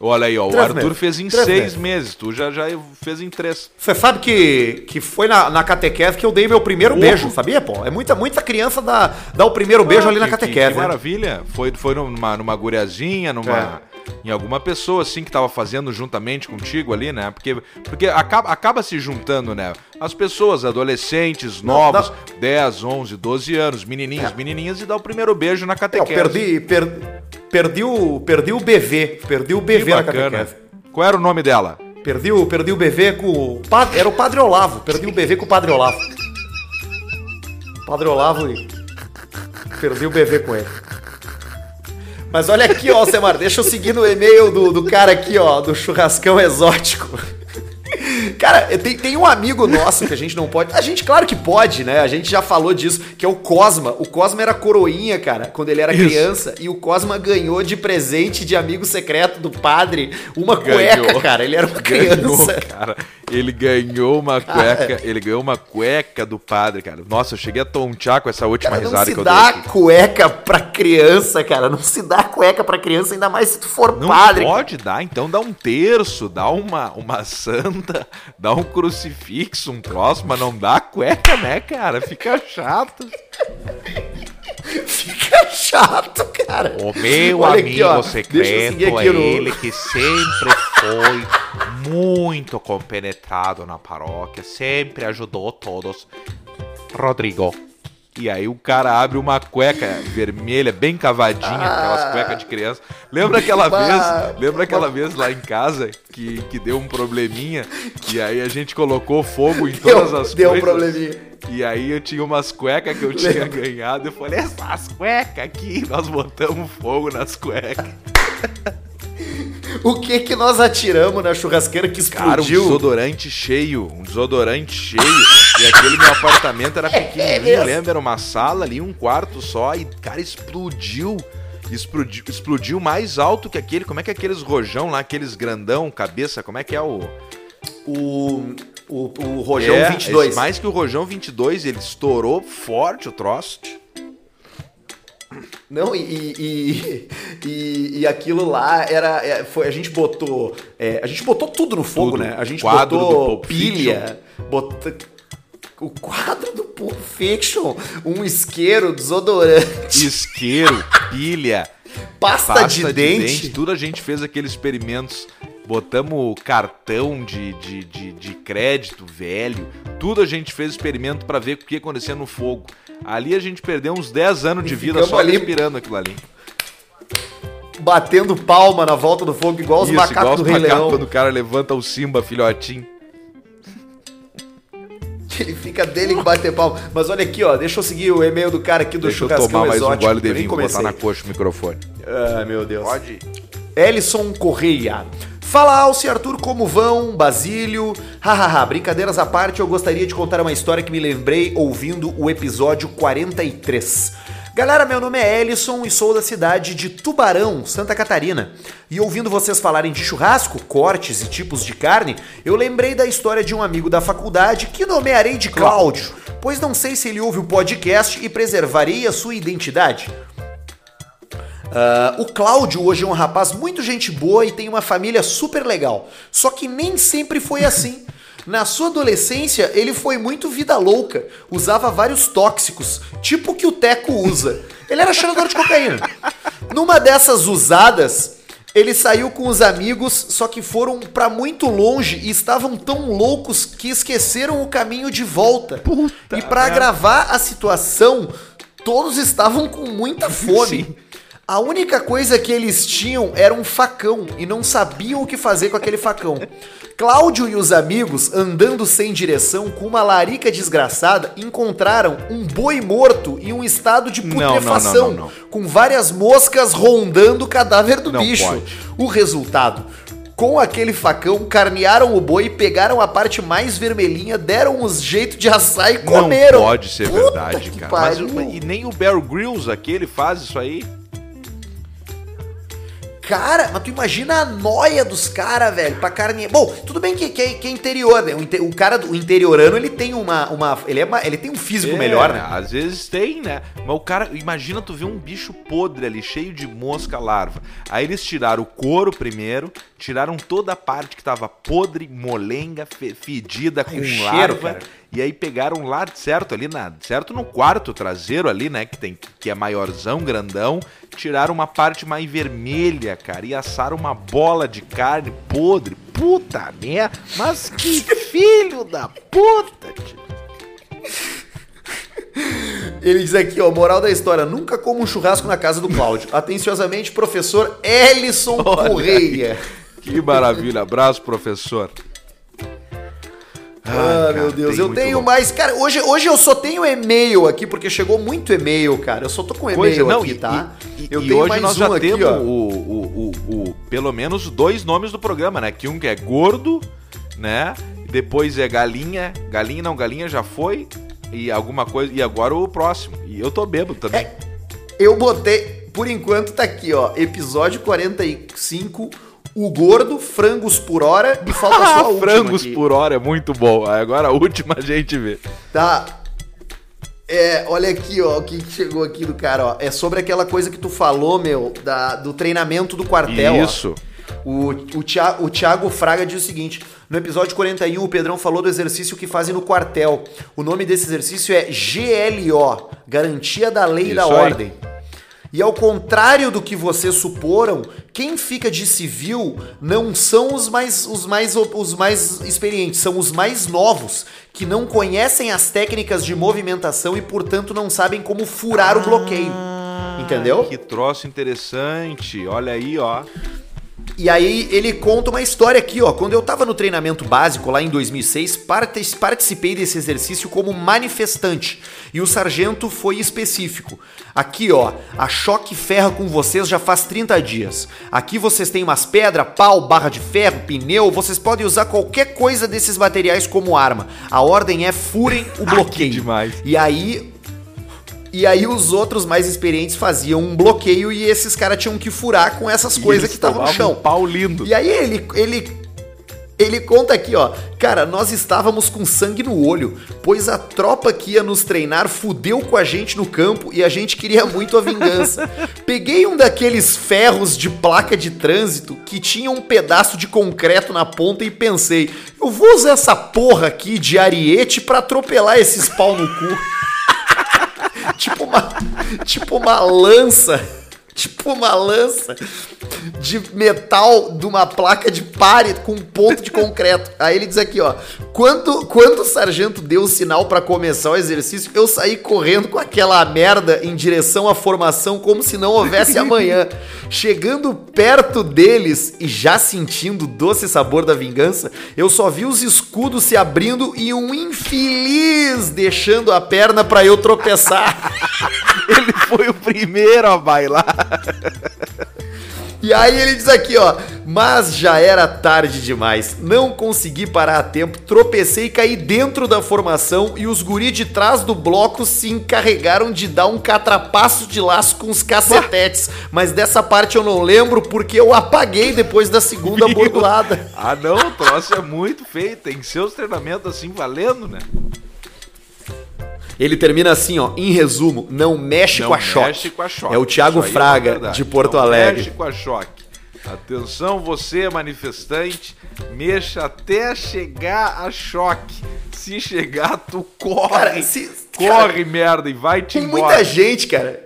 Olha aí, ó. O Três Arthur meses. fez em Três seis meses. meses. Tu já, já fez em três. Você sabe que, que foi na, na catequese que eu dei meu primeiro beijo, sabia, pô? É muita, muita criança dá, dá o primeiro beijo Ah, ali na que- que- catequese. Que, né? maravilha. Foi, foi numa, numa guriazinha, numa. Em alguma pessoa, assim, que tava fazendo juntamente contigo ali, né? Porque, porque acaba, acaba se juntando, né? As pessoas, adolescentes, novos, 10, 11, 12 anos, menininhos, É. menininhas, e dá o primeiro beijo na É, eu catequese. perdi, per- perdi, o, perdi o BV. Perdi o BV na catequese. Qual era o nome dela? Perdi o, perdi o BV com o. Era o Padre Olavo. Perdi o BV com o Padre Olavo. Padre Olavo e perdi o bebê com ele. Mas olha aqui, ó, Alcemar, deixa eu seguir no e-mail do, do cara aqui, ó, do churrascão exótico. Cara, tem, tem um amigo nosso que a gente não pode. A gente, claro que pode, né? A gente já falou disso, que é o Cosma. O Cosma era coroinha, cara, quando ele era Isso. criança. E o Cosma ganhou de presente de amigo secreto do padre uma ganhou. cueca, cara. Ele era uma criança. Ganhou, cara. Ele ganhou uma cueca. Ele ganhou uma cueca do padre, cara. Nossa, eu cheguei a tontear com essa última cara, risada que eu dei. Não se dá cueca pra criança, cara. Não se dá cueca pra criança, ainda mais se tu for não padre. Não pode dar, então dá um terço, dá uma, uma santa dá um crucifixo, um troço, mas não dá cueca, né, cara? Fica chato. Fica chato, cara. O meu Olha amigo aqui, secreto é no... ele que sempre foi muito compenetrado na paróquia, sempre ajudou todos. Rodrigo. E aí o cara abre uma cueca vermelha, bem cavadinha, ah, aquelas cuecas de criança. Lembra aquela vez? Lembra aquela vez lá em casa que, que deu um probleminha? E aí a gente colocou fogo em todas deu, as deu coisas. Deu um probleminha. E aí eu tinha umas cuecas que eu tinha ganhado. Eu falei, essas cuecas aqui, nós botamos fogo nas cuecas. O que que nós atiramos na churrasqueira que explodiu? Cara, um desodorante cheio, um desodorante cheio. e aquele meu apartamento era é pequenininho, é lembra? Era uma sala ali, um quarto só. E, cara, explodiu. Explodiu, explodiu mais alto que aquele. Como é que é aqueles rojão lá, aqueles grandão, cabeça? Como é que é o. O. O, o Rojão é, 22. Mais que o Rojão 22, ele estourou forte o troço. Não, e, e, e, e, aquilo lá era. É, foi, a gente botou. É, a gente botou tudo no fogo, tudo. né? A gente quadro botou pilha, botou, o quadro do Pulp Fiction, um isqueiro, desodorante. Isqueiro, pilha, pasta, pasta de, de dente. dente. Tudo a gente fez aqueles experimentos. Botamos cartão de, de, de, de crédito velho. Tudo a gente fez experimento para ver o que acontecia no fogo. Ali a gente perdeu uns 10 anos de vida só ali... respirando aquilo ali. Batendo palma na volta do fogo, igual os Isso, macacos igual os do Rei Leão. quando o cara levanta o Simba, filhotinho. Ele fica dele que bater palma. Mas olha aqui, ó. Deixa eu seguir o e-mail do cara aqui do deixa Churrascão Deixa eu tomar mais exótico, um gole de vinho, botar na coxa o microfone. Ah, meu Deus. Pode. Ellison Correia. Fala Alce e Arthur, como vão? Basílio? Hahaha, brincadeiras à parte, eu gostaria de contar uma história que me lembrei ouvindo o episódio 43. Galera, meu nome é Ellison e sou da cidade de Tubarão, Santa Catarina. E ouvindo vocês falarem de churrasco, cortes e tipos de carne, eu lembrei da história de um amigo da faculdade que nomearei de Cláudio, pois não sei se ele ouve o podcast e preservarei a sua identidade. Uh, o Cláudio hoje é um rapaz muito gente boa e tem uma família super legal. Só que nem sempre foi assim. Na sua adolescência, ele foi muito vida louca, usava vários tóxicos, tipo o que o Teco usa. Ele era cheirador de cocaína. Numa dessas usadas, ele saiu com os amigos, só que foram para muito longe e estavam tão loucos que esqueceram o caminho de volta. Puta e para agravar a situação, todos estavam com muita fome. Sim. A única coisa que eles tinham era um facão e não sabiam o que fazer com aquele facão. Cláudio e os amigos, andando sem direção com uma larica desgraçada, encontraram um boi morto em um estado de putrefação, não, não, não, com várias moscas rondando o cadáver do bicho. Pode. O resultado: com aquele facão, carnearam o boi, pegaram a parte mais vermelhinha, deram os jeito de assar e comeram. Não pode ser Puta verdade, cara. Mas, e nem o Bear Grylls aqui, ele faz isso aí? Cara, mas tu imagina a noia dos caras, velho, pra carne. Bom, tudo bem que, que, que é interior, né? O, o cara do interiorano, ele tem uma. uma ele, é uma, ele tem um físico é, melhor, né? Às vezes tem, né? Mas o cara, imagina tu ver um bicho podre ali, cheio de mosca larva. Aí eles tiraram o couro primeiro, tiraram toda a parte que tava podre, molenga, fedida, com Ai, larva. Cheiro, e aí pegaram lá, certo, ali na, certo no quarto traseiro ali, né, que tem que é maiorzão, grandão, tiraram uma parte mais vermelha, cara, e assaram uma bola de carne podre. Puta merda, mas que filho da puta, tio. Ele diz aqui, ó, moral da história, nunca como um churrasco na casa do Cláudio. Atenciosamente, professor Ellison Correia. Que maravilha, abraço, professor. Ah, meu Deus, eu tenho bom. mais. Cara, hoje, hoje eu só tenho e-mail aqui, porque chegou muito e-mail, cara. Eu só tô com e-mail aqui, e, tá? E, eu e tenho hoje mais nós um já aqui, temos o, o, o, o, pelo menos dois nomes do programa, né? Que um que é gordo, né? Depois é galinha. Galinha não, galinha já foi. E alguma coisa. E agora o próximo. E eu tô bêbado também. É, eu botei. Por enquanto tá aqui, ó. Episódio 45 o gordo, frangos por hora e falta só a última Frangos aqui. por hora é muito bom. Agora a última a gente vê. Tá. É, olha aqui, ó, o que chegou aqui do cara, ó. É sobre aquela coisa que tu falou, meu, da, do treinamento do quartel. Isso. Ó. O, o, Thiago, o Thiago Fraga diz o seguinte: no episódio 41, o Pedrão falou do exercício que fazem no quartel. O nome desse exercício é GLO Garantia da Lei e da Ordem. E ao contrário do que vocês suporam, quem fica de civil não são os mais, os mais, os mais experientes, são os mais novos, que não conhecem as técnicas de movimentação e, portanto, não sabem como furar ah, o bloqueio. Entendeu? Que troço interessante. Olha aí, ó. E aí ele conta uma história aqui, ó. Quando eu tava no treinamento básico lá em 2006, participei desse exercício como manifestante. E o sargento foi específico. Aqui, ó, a choque ferra com vocês já faz 30 dias. Aqui vocês têm umas pedras, pau, barra de ferro, pneu. Vocês podem usar qualquer coisa desses materiais como arma. A ordem é furem o bloqueio. demais. E aí e aí os outros mais experientes faziam um bloqueio e esses caras tinham que furar com essas coisas que estavam no chão. Um pau lindo. E aí ele, ele ele conta aqui, ó. Cara, nós estávamos com sangue no olho, pois a tropa que ia nos treinar fudeu com a gente no campo e a gente queria muito a vingança. Peguei um daqueles ferros de placa de trânsito que tinha um pedaço de concreto na ponta e pensei: eu vou usar essa porra aqui de ariete para atropelar esses pau no cu tipo uma, tipo uma lança tipo uma lança de metal de uma placa de pare com um ponto de concreto. Aí ele diz aqui, ó, quando, quando o sargento deu o sinal para começar o exercício, eu saí correndo com aquela merda em direção à formação como se não houvesse amanhã. Chegando perto deles e já sentindo o doce sabor da vingança, eu só vi os escudos se abrindo e um infeliz deixando a perna para eu tropeçar. ele foi o primeiro a bailar. E aí ele diz aqui, ó, mas já era tarde demais. Não consegui parar a tempo, tropecei e caí dentro da formação e os guri de trás do bloco se encarregaram de dar um catrapaço de laço com os cacetetes. Mas dessa parte eu não lembro porque eu apaguei depois da segunda bordoada. Ah não, o troço é muito feio, tem seus treinamentos assim valendo, né? Ele termina assim, ó, em resumo, não mexe, não com, a mexe com a choque. É o Thiago é Fraga, é de Porto não Alegre. Mexe com a choque. Atenção, você manifestante, mexa até chegar a choque. Se chegar, tu corre. Cara, se, corre, cara, merda, e vai te Tem embora. muita gente, cara.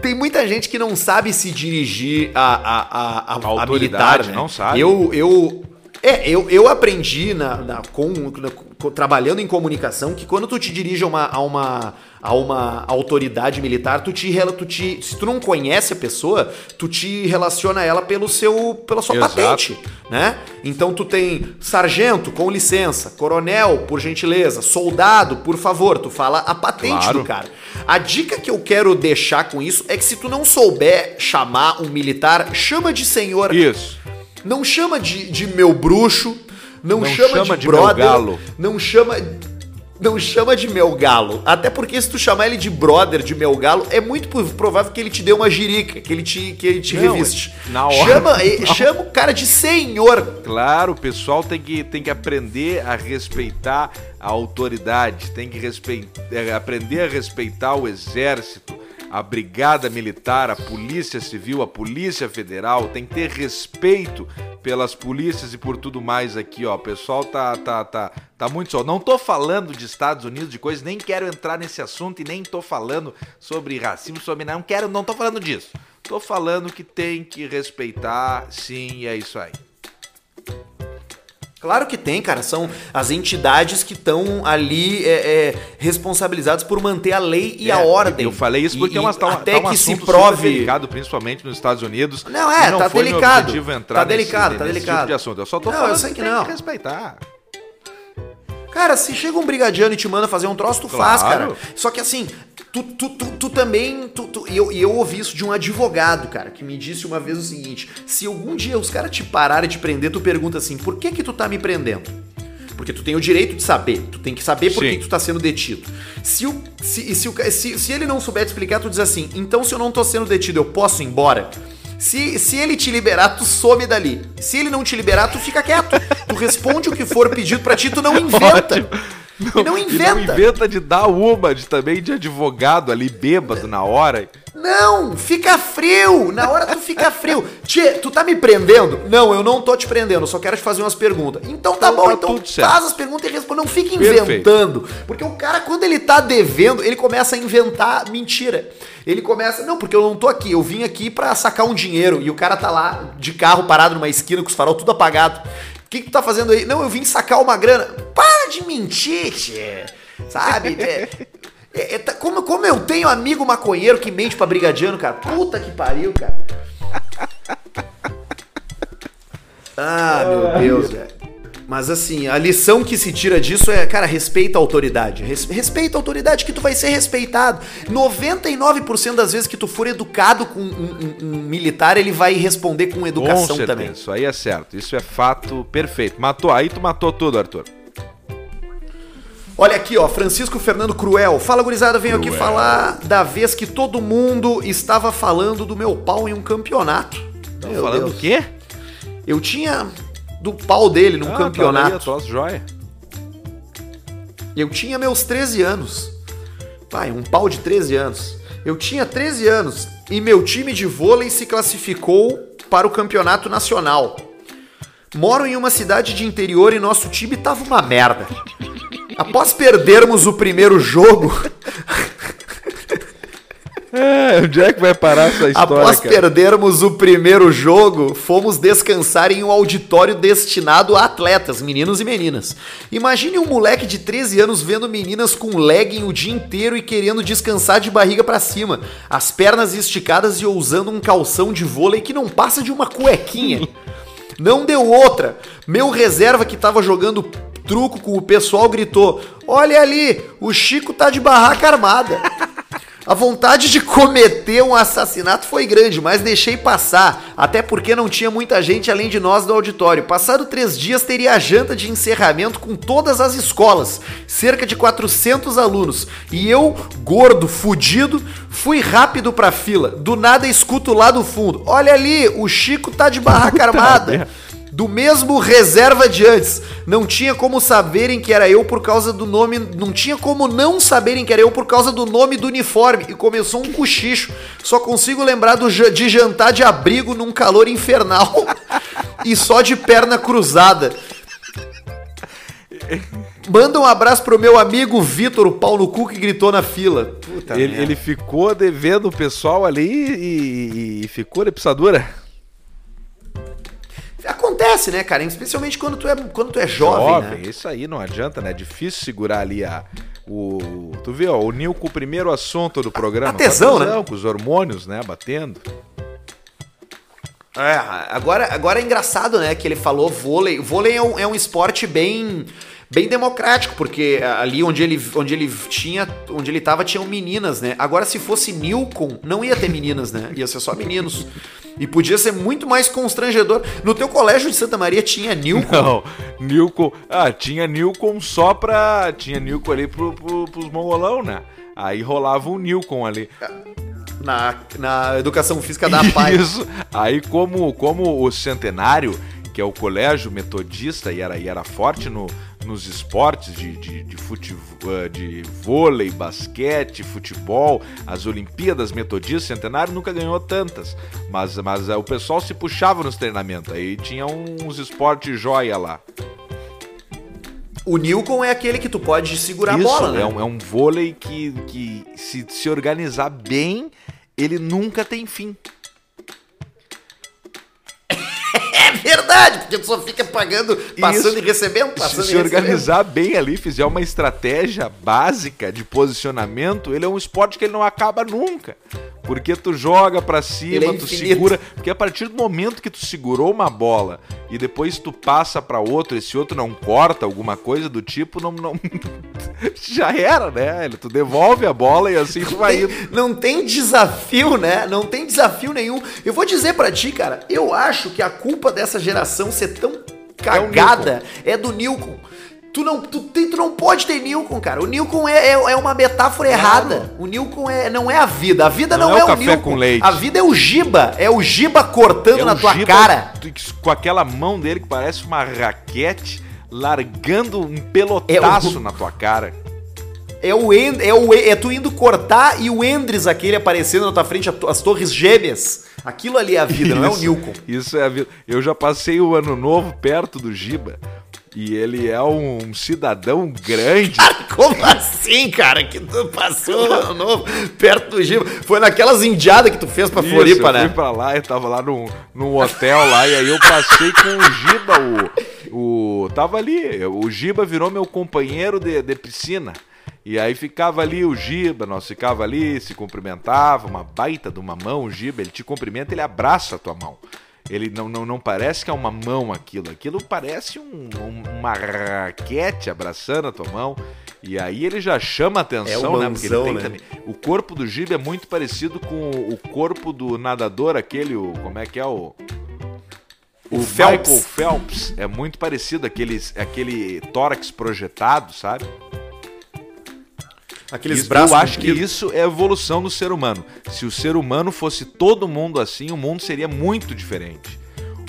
Tem muita gente que não sabe se dirigir a, a, a, a, a militar, né? Não sabe. Eu, eu, é, eu, eu aprendi na, na, com, na, trabalhando em comunicação que quando tu te dirige a uma, a uma, a uma autoridade militar, tu te, tu te, se tu não conhece a pessoa, tu te relaciona ela pelo seu, pela sua Exato. patente, né? Então tu tem sargento, com licença, coronel, por gentileza, soldado, por favor, tu fala a patente claro. do cara. A dica que eu quero deixar com isso é que se tu não souber chamar um militar, chama de senhor. Isso. Não chama de, de meu bruxo, não, não chama, chama, de, de brother, galo. não chama não chama de meu galo. Até porque se tu chamar ele de brother, de meu galo, é muito provável que ele te dê uma jirica, que ele te, que ele te não, reviste. Na hora. Chama, chama o cara de senhor. Claro, o pessoal tem que, tem que aprender a respeitar a autoridade, tem que é, aprender a respeitar o exército a Brigada Militar, a Polícia Civil, a Polícia Federal, tem que ter respeito pelas polícias e por tudo mais aqui, ó. O pessoal tá, tá, tá, tá muito só. Não tô falando de Estados Unidos, de coisas, nem quero entrar nesse assunto e nem tô falando sobre racismo, sobre não quero, não tô falando disso. Tô falando que tem que respeitar, sim, e é isso aí. Claro que tem, cara. São as entidades que estão ali é, é, responsabilizadas por manter a lei e é, a ordem. Eu falei isso porque e, é uma, tá, até tá um que se prove delicado, principalmente nos Estados Unidos. Não é, não tá delicado. Entrar tá delicado, nesse, tá delicado. Tipo de assunto. Eu só tô não, falando eu sei que, que não. Que respeitar. Cara, se chega um brigadiano e te manda fazer um troço, tu faz, Claro. cara. Só que assim, tu, tu, tu, tu também. Tu, tu- e eu, eu ouvi isso de um advogado, cara, que me disse uma vez o seguinte: se algum dia os caras te pararem de prender, tu pergunta assim, por que que tu tá me prendendo? Porque tu tem o direito de saber, tu tem que saber por Sim. que tu tá sendo detido. Se, o, se, e se, se, se ele não souber te explicar, tu diz assim, então se eu não tô sendo detido, eu posso ir embora? Se, se ele te liberar, tu some dali. Se ele não te liberar, tu fica quieto. Tu responde o que for pedido pra ti, tu não inventa. E não E inventa. não inventa de dar uma de, também de advogado ali, bêbado na hora. Não, fica frio. Na hora tu fica frio. Tchê, tu tá me prendendo? Não, eu não tô te prendendo, eu só quero te fazer umas perguntas. Então tá Então bom, tá então tudo certo. faz as perguntas e responde. Não fica Perfeito. inventando. Porque o cara, quando ele tá devendo, ele começa a inventar mentira. Ele começa, não, porque eu não tô aqui, eu vim aqui pra sacar um dinheiro. E o cara tá lá de carro parado numa esquina com os farol tudo apagado. O que, que tu tá fazendo aí? Não, eu vim sacar uma grana. Para de mentir, tchê. Sabe? É, é, é, tá- como, como eu tenho amigo maconheiro que mente pra brigadiano, cara. Puta que pariu, cara. Ah, meu Deus, velho. Mas assim, a lição que se tira disso é, cara, respeita a autoridade. Res- respeita a autoridade que tu vai ser respeitado. 99% das vezes que tu for educado com um, um- um militar, ele vai responder com Com educação certeza, também. isso aí é certo. Isso é fato perfeito. Matou, aí tu matou tudo, Arthur. Olha aqui, ó, Francisco Fernando Cruel. Fala, gurizada, venho aqui Cruel. falar da vez que todo mundo estava falando do meu pau em um campeonato. Meu Falando Deus. o quê? Eu tinha do pau dele num Ah, campeonato. Tá aí, joia. Eu tinha meus 13 anos. Pai, um pau de 13 anos. Eu tinha 13 anos e meu time de vôlei se classificou para o campeonato nacional. Moro em uma cidade de interior e nosso time tava uma merda. Após perdermos o primeiro jogo, É, onde é que vai parar essa história, após cara? perdermos o primeiro jogo, fomos descansar em um auditório destinado a atletas, meninos e meninas. Imagine um moleque de 13 anos vendo meninas com legging o dia inteiro e querendo descansar de barriga pra cima, as pernas esticadas e usando um calção de vôlei que não passa de uma cuequinha. Não deu outra. Meu reserva que tava jogando truco com o pessoal gritou: Olha ali, o Chico tá de barraca armada. A vontade de cometer um assassinato foi grande, mas deixei passar, até porque não tinha muita gente além de nós do auditório. Passado três dias, teria a janta de encerramento com todas as escolas, cerca de 400 alunos. E eu, gordo, fudido, fui rápido pra fila. Do nada escuto lá do fundo: Olha ali, o Chico tá de barraca armada. Do mesmo reserva de antes. Não tinha como saberem que era eu por causa do nome. Não tinha como não saberem que era eu por causa do nome do uniforme. E começou um cochicho. Só consigo lembrar do, de jantar de abrigo num calor infernal. e só de perna cruzada. Manda um abraço pro meu amigo Vitor, o pau no cu que gritou na fila. Puta Ele, ele ficou devendo o pessoal ali e, e ficou na pisadura. Acontece, né, cara? Especialmente quando tu é, quando tu é jovem, né? isso aí não adianta, né? É difícil segurar ali a. O, tu vê, ó, o Nilco, o primeiro assunto do programa. a tesão, né? Com os hormônios, né? Batendo. É, agora, agora é engraçado, né, que ele falou vôlei. Vôlei é um, é um esporte bem bem democrático, porque ali onde ele, onde ele tinha, onde ele tava tinham meninas, né? Agora se fosse Nilcon, não ia ter meninas, né? Ia ser só meninos. E podia ser muito mais constrangedor. No teu colégio de Santa Maria tinha Nilcon? Não, Nilcon. Ah, tinha Nilcon só pra. Tinha Nilcon ali pro, pro, pros mongolão, né? Aí rolava um Nilcon ali. Na, na educação física da PAI. Isso. Aí, como, como o Centenário, que é o colégio metodista e era, e era forte no, nos esportes de, de, de, fute, eh, de vôlei, basquete, futebol, as Olimpíadas metodistas, Centenário nunca ganhou tantas. Mas, mas eh, o pessoal se puxava nos treinamentos. Aí tinha uns esportes joia lá. O Nilcon é aquele que tu pode segurar Isso, a bola, né? é, um, é um vôlei que, que se, se organizar bem, ele nunca tem fim. É verdade, porque tu só fica pagando, passando Isso. e recebendo, Se, passando se e recebendo. organizar bem ali, fizer uma estratégia básica de posicionamento, ele é um esporte que ele não acaba nunca. Porque tu joga pra cima, Ele é tu segura. Porque a partir do momento que tu segurou uma bola e depois tu passa pra outro, esse outro não corta alguma coisa do tipo, não. não... Já era, né? Tu devolve a bola e assim tu vai indo. Não tem desafio, né? Não tem desafio nenhum. Eu vou dizer pra ti, cara, eu acho que a culpa dessa geração ser tão cagada é, do Nilcon. Tu não, tu, tem- tu não pode ter Nilcon, cara. O Nilcon é, é, é uma metáfora errada. O Nilcon é, não é a vida. A vida não, Não é é, o café Nilcon. com leite. A vida é o Giba. É o Giba cortando É na tua Giba cara. Com aquela mão dele que parece uma raquete largando um pelotaço É o- na tua cara. É o, End, é o é tu indo cortar e o Endres aquele aparecendo na tua frente, as torres gêmeas. Aquilo ali é a vida, não é o Isso- Nilcon. Isso é a vida. Eu já passei o ano novo perto do Giba. E ele é um cidadão grande. Como assim, cara? Que tu passou novo perto do Giba? Foi naquelas indiadas que tu fez pra Isso, Floripa, eu né? fui pra lá, eu tava lá num, num hotel lá, e aí eu passei com o Giba, o. o tava ali, o Giba virou meu companheiro de, de piscina. E aí ficava ali o Giba, nós ficava ali, se cumprimentava, uma baita de uma mão, o Giba, ele te cumprimenta, ele abraça a tua mão. Ele não, não, não parece que é uma mão aquilo, aquilo parece um- um- uma raquete abraçando a tua mão. E aí ele já chama a atenção, É o né? Mãozão, tem né? também. O corpo do Giba é muito parecido com o corpo do nadador, aquele, o, como é que é o. O Michael Phelps. Phelps é muito parecido, aqueles, aquele tórax projetado, sabe? Aqueles Isso- braços eu acho que isso é evolução do ser humano. Se o ser humano fosse todo mundo assim, o mundo seria muito diferente.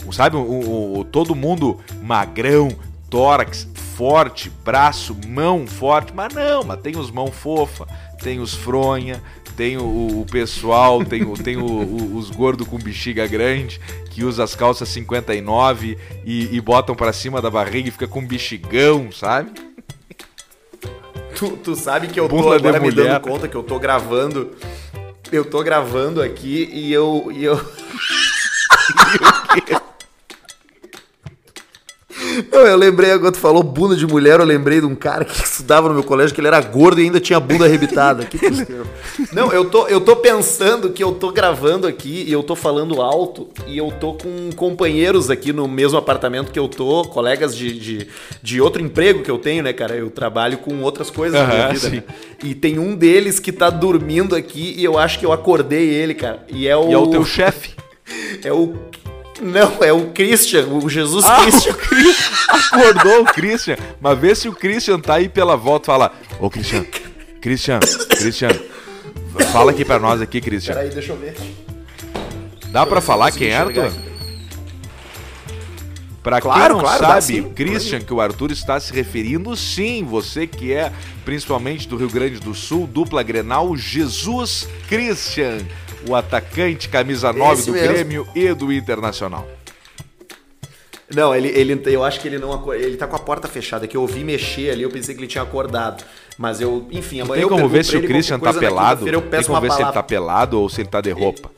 O- Sabe, o, o- todo mundo magrão, tórax forte, braço, mão forte, mas não, mas tem os mão fofa, tem os fronha, tem o, o pessoal, tem, o, tem o- os gordos com bexiga grande, que usa as calças 59 e, e botam pra cima da barriga e fica com bexigão, sabe? Tu, tu sabe que eu tô Bunda agora me dando conta que eu tô gravando. Eu tô gravando aqui e eu. E eu... Não, eu lembrei, agora tu falou bunda de mulher, eu lembrei de um cara que estudava no meu colégio que ele era gordo e ainda tinha bunda arrebitada. Que. Não, eu tô, eu tô pensando que eu tô gravando aqui e eu tô falando alto e eu tô com companheiros aqui no mesmo apartamento que eu tô, colegas de, de, de outro emprego que eu tenho, né, cara? Eu trabalho com outras coisas na minha vida, né? E tem um deles que tá dormindo aqui e eu acho que eu acordei ele, cara. E é o. E é o teu chefe. É o. Não, é o Christian, o Jesus Ah, Christian. o Acordou o Christian. Mas vê se o Christian tá aí pela volta e fala: Ô Christian, Christian, Christian, fala aqui pra nós aqui, Christian. Peraí, deixa eu ver. Dá pra eu falar quem é, enxergar Arthur? Pra Claro, quem não claro, sabe, sim. Christian, que o Arthur está se referindo, sim, você que é principalmente do Rio Grande do Sul, dupla Grenal, Jesus Christian, o atacante camisa 9 Esse do mesmo. Grêmio e do Internacional. Não, ele, ele, eu acho que ele não ele tá com a porta fechada, que eu ouvi mexer ali, eu pensei que ele tinha acordado. Mas eu, enfim, amanhã Tem eu como pergunto ver se o Christian tá pelado? Tem como ver se ele palavra. tá pelado ou se ele tá de roupa.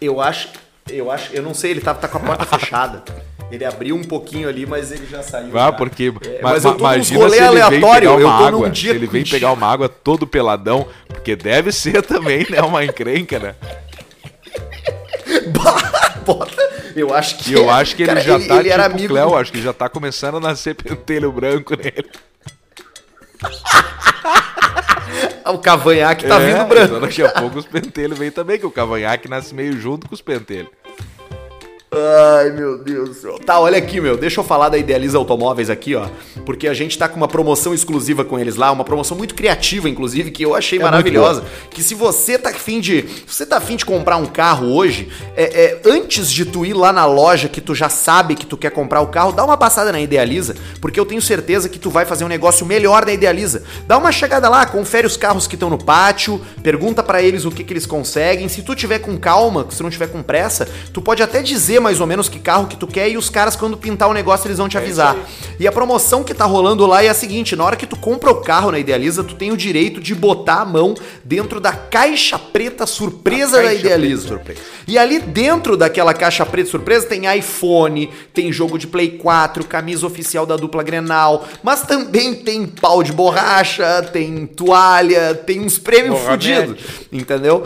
Eu acho, eu acho, eu não sei, ele tá, tá com a porta fechada. Ele abriu um pouquinho ali, mas ele já saiu. Já. porque. É, ma- mas eu ma- tô nos imagina rolê se ele vem aleatório, pegar uma água. dia ele vem pegar uma água todo peladão, porque deve ser também, né? Uma encrenca, né? Bota, eu acho que eu é. acho que ele Cara, já tá ele era tipo amigo Cléo, do- acho que já tá começando a nascer pentelho branco nele. O cavanhaque tá É, vindo branco. Então daqui a pouco os pentelhos vêm também, que o cavanhaque nasce meio junto com os pentelhos. Ai, meu Deus do céu. Tá, olha aqui, meu. Deixa eu falar da Idealiza Automóveis aqui, ó. Porque a gente tá com uma promoção exclusiva com eles lá, uma promoção muito criativa, inclusive, que eu achei É maravilhosa. Que se você tá afim de. Se você tá afim de comprar um carro hoje, é, é, antes de tu ir lá na loja que tu já sabe que tu quer comprar o carro, dá uma passada na Idealiza, porque eu tenho certeza que tu vai fazer um negócio melhor na Idealiza. Dá uma chegada lá, confere os carros que estão no pátio, pergunta pra eles o que, que eles conseguem. Se tu tiver com calma, se tu não tiver com pressa, tu pode até dizer mais ou menos que carro que tu quer e os caras, quando pintar o negócio, eles vão te avisar. e a promoção que tá rolando lá é a seguinte: na hora que tu compra o carro na Idealiza, tu tem o direito de botar a mão dentro da caixa preta surpresa A da caixa Idealiza. surpresa. E ali dentro daquela caixa preta surpresa tem iPhone, tem jogo de Play 4, camisa oficial da dupla Grenal, mas também tem pau de borracha, tem toalha, tem uns prêmios fudidos, entendeu?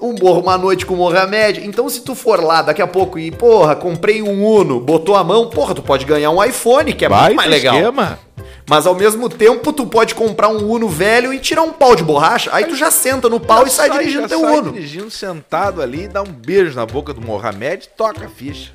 Um, uma noite com o Mohamed. Então, se tu for lá daqui a pouco e, porra, comprei um Uno, botou a mão, porra, tu pode ganhar um iPhone, que é Vai muito mais legal. Esquema. Mas ao mesmo tempo, tu pode comprar um Uno velho e tirar um pau de borracha. Aí tu já senta no pau Já e sai, dirigindo já teu sai Uno. dirigindo sentado ali, dá um beijo na boca do Mohamed, toca a ficha.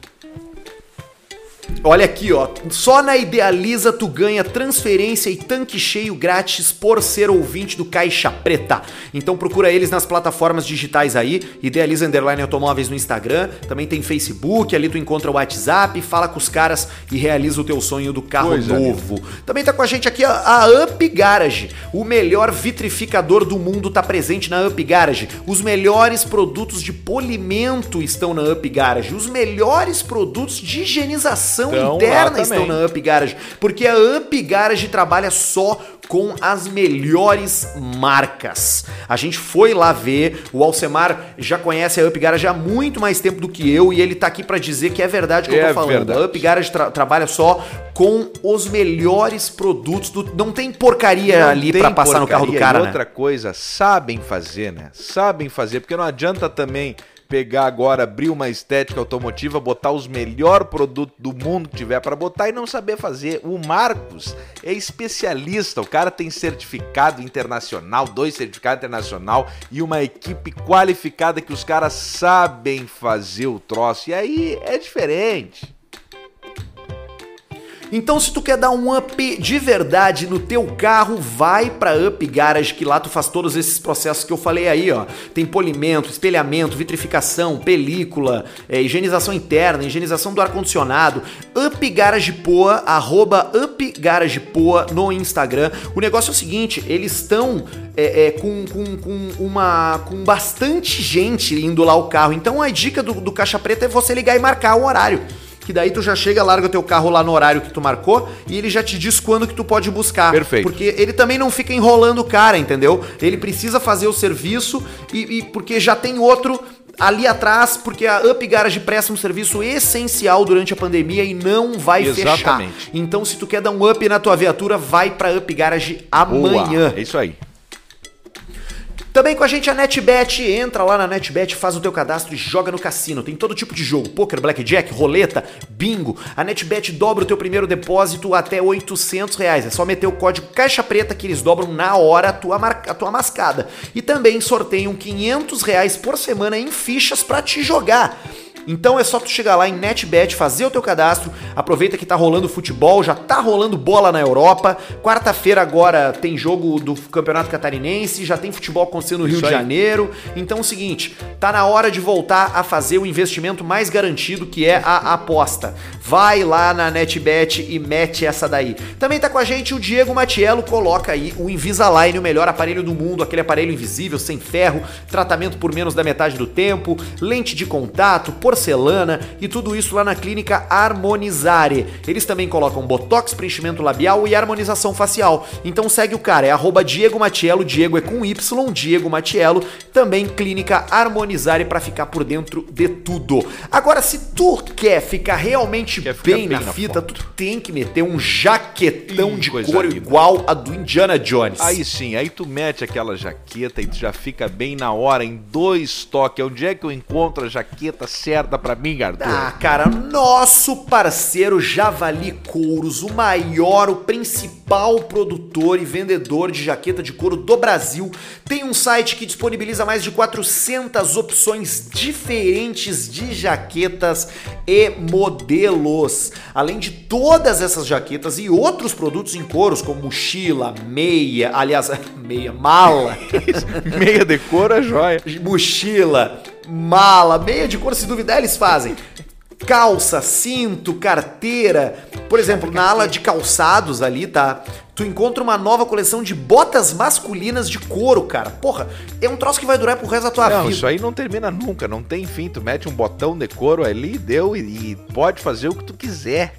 Olha aqui, ó. Só na Idealiza tu ganha transferência e tanque cheio grátis por ser ouvinte do Caixa Preta. Então procura eles nas plataformas digitais aí, Idealiza Underline Automóveis no Instagram, também tem Facebook, ali tu encontra o WhatsApp, fala com os caras e realiza o teu sonho do carro Coisa novo. Também tá com a gente aqui a, a Up Garage, o melhor vitrificador do mundo tá presente na Up Garage. Os melhores produtos de polimento estão na Up Garage, os melhores produtos de higienização Estão lá interna estão na Up Garage, porque a Up Garage trabalha só com as melhores marcas. A gente foi lá ver, o Alcemar já conhece a Up Garage há muito mais tempo do que eu e ele tá aqui pra dizer que é verdade o que eu É tô falando. verdade. A Up Garage tra- trabalha só com os melhores produtos do não tem porcaria Não ali pra passar no carro do cara, E né? outra coisa, sabem fazer, né? Sabem fazer, porque não adianta também pegar agora, abrir uma estética automotiva, botar os melhores produtos do mundo que tiver para botar e não saber fazer. O Marcos é especialista, o cara tem certificado internacional, dois certificados internacional e uma equipe qualificada que os caras sabem fazer o troço. E aí é diferente. Então, se tu quer dar um up de verdade no teu carro, vai pra Up Garage, que lá tu faz todos esses processos que eu falei aí, ó. Tem polimento, espelhamento, vitrificação, película, é, higienização interna, higienização do ar-condicionado. Up Garage Poa, arroba Up Garage Poa no Instagram. O negócio é o seguinte, eles estão é, é, com, com, com uma com bastante gente indo lá o carro. Então a dica do, do Caixa Preta é você ligar e marcar o horário. Que daí tu já chega, larga o teu carro lá no horário que tu marcou e ele já te diz quando que tu pode buscar. Perfeito. Porque ele também não fica enrolando o cara, entendeu? Ele precisa fazer o serviço e, e porque já tem outro ali atrás, porque a Up Garage presta um serviço essencial durante a pandemia e não vai fechar. Exatamente. Então se tu quer dar um up na tua viatura, vai pra Up Garage amanhã. Boa, é isso aí. Também com a gente a NetBet, entra lá na NetBet, faz o teu cadastro e joga no cassino. Tem todo tipo de jogo, poker, blackjack, roleta, bingo. A NetBet dobra o teu primeiro depósito até 800 reais. É só meter o código Caixa Preta que eles dobram na hora a tua, mar... a tua mascada. E também sorteiam 500 reais por semana em fichas pra te jogar. Então é só tu chegar lá em NetBet, fazer o teu cadastro, aproveita que tá rolando futebol, já tá rolando bola na Europa. Quarta-feira agora tem jogo do Campeonato Catarinense, já tem futebol acontecendo no Rio Isso de aí. Janeiro. Então é o seguinte, tá na hora de voltar a fazer o investimento mais garantido que é a aposta. Vai lá na NetBet e mete essa daí. Também tá com a gente o Diego Matiello, coloca aí o Invisalign, o melhor aparelho do mundo, aquele aparelho invisível, sem ferro, tratamento por menos da metade do tempo, lente de contato, porcelana e tudo isso lá na clínica Harmonizare. Eles também colocam botox, preenchimento labial e harmonização facial. Então segue o cara, é arroba Diego Matiello, Diego é com Y, Diego Matiello, também clínica Harmonizare pra ficar por dentro de tudo. Agora, se tu quer ficar realmente Quer ficar bem, bem na, fita, tu tem que meter um jaquetão Ih, de couro linda. igual a do Indiana Jones. Aí sim, aí tu mete aquela jaqueta e tu já fica bem na hora, em dois toques. Onde é que eu encontro a jaqueta certa pra mim, Arthur? Ah, cara, nosso parceiro Javali Couros, o maior, o principal produtor e vendedor de jaqueta de couro do Brasil, tem um site que disponibiliza mais de 400 opções diferentes de jaquetas e modelos. Além de todas essas jaquetas e outros produtos em couros, como mochila, meia, aliás, meia, mala. Meia decora é joia. mochila, mala, meia de couro, se duvidar, eles fazem. Calça, cinto, carteira. Por exemplo, na ala de calçados ali, tá? Tu encontra uma nova coleção de botas masculinas de couro, cara. Porra, é um troço que vai durar pro resto da tua Não, vida. isso aí não termina nunca, não tem fim. Tu mete um botão de couro ali, deu e, e pode fazer o que tu quiser.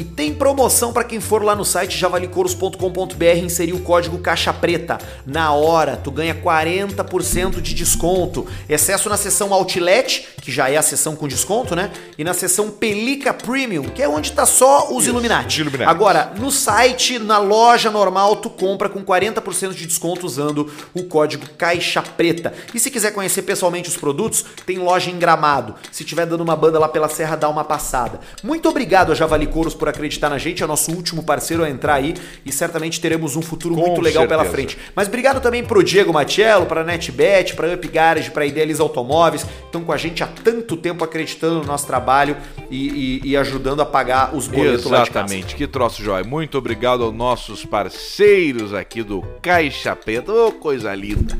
E tem promoção pra quem for lá no site javalicouros.com.br e inserir o código Caixa Preta. Na hora, tu ganha 40% de desconto. Excesso na seção Outlet, que já é a sessão com desconto, né? E na sessão Pelica Premium, que é onde tá só os Illuminati. Illuminati. Agora, no site, na loja normal, tu compra com 40% de desconto usando o código Caixa Preta. E se quiser conhecer pessoalmente os produtos, tem loja em Gramado. Se tiver dando uma banda lá pela serra, dá uma passada. Muito obrigado a Javali Couros por acreditar na gente, é o nosso último parceiro a entrar aí e certamente teremos um futuro Com muito legal pela certeza. frente. Mas obrigado também pro Diego Matiello, pra NetBet, pra Up Garage, pra Idealiza Automóveis, que estão com a gente há tanto tempo acreditando no nosso trabalho e, e- e ajudando a pagar os boletos lá de casa. Exatamente, que troço jóia. Muito obrigado aos nossos parceiros aqui do Caixa Preta. Ô, coisa linda.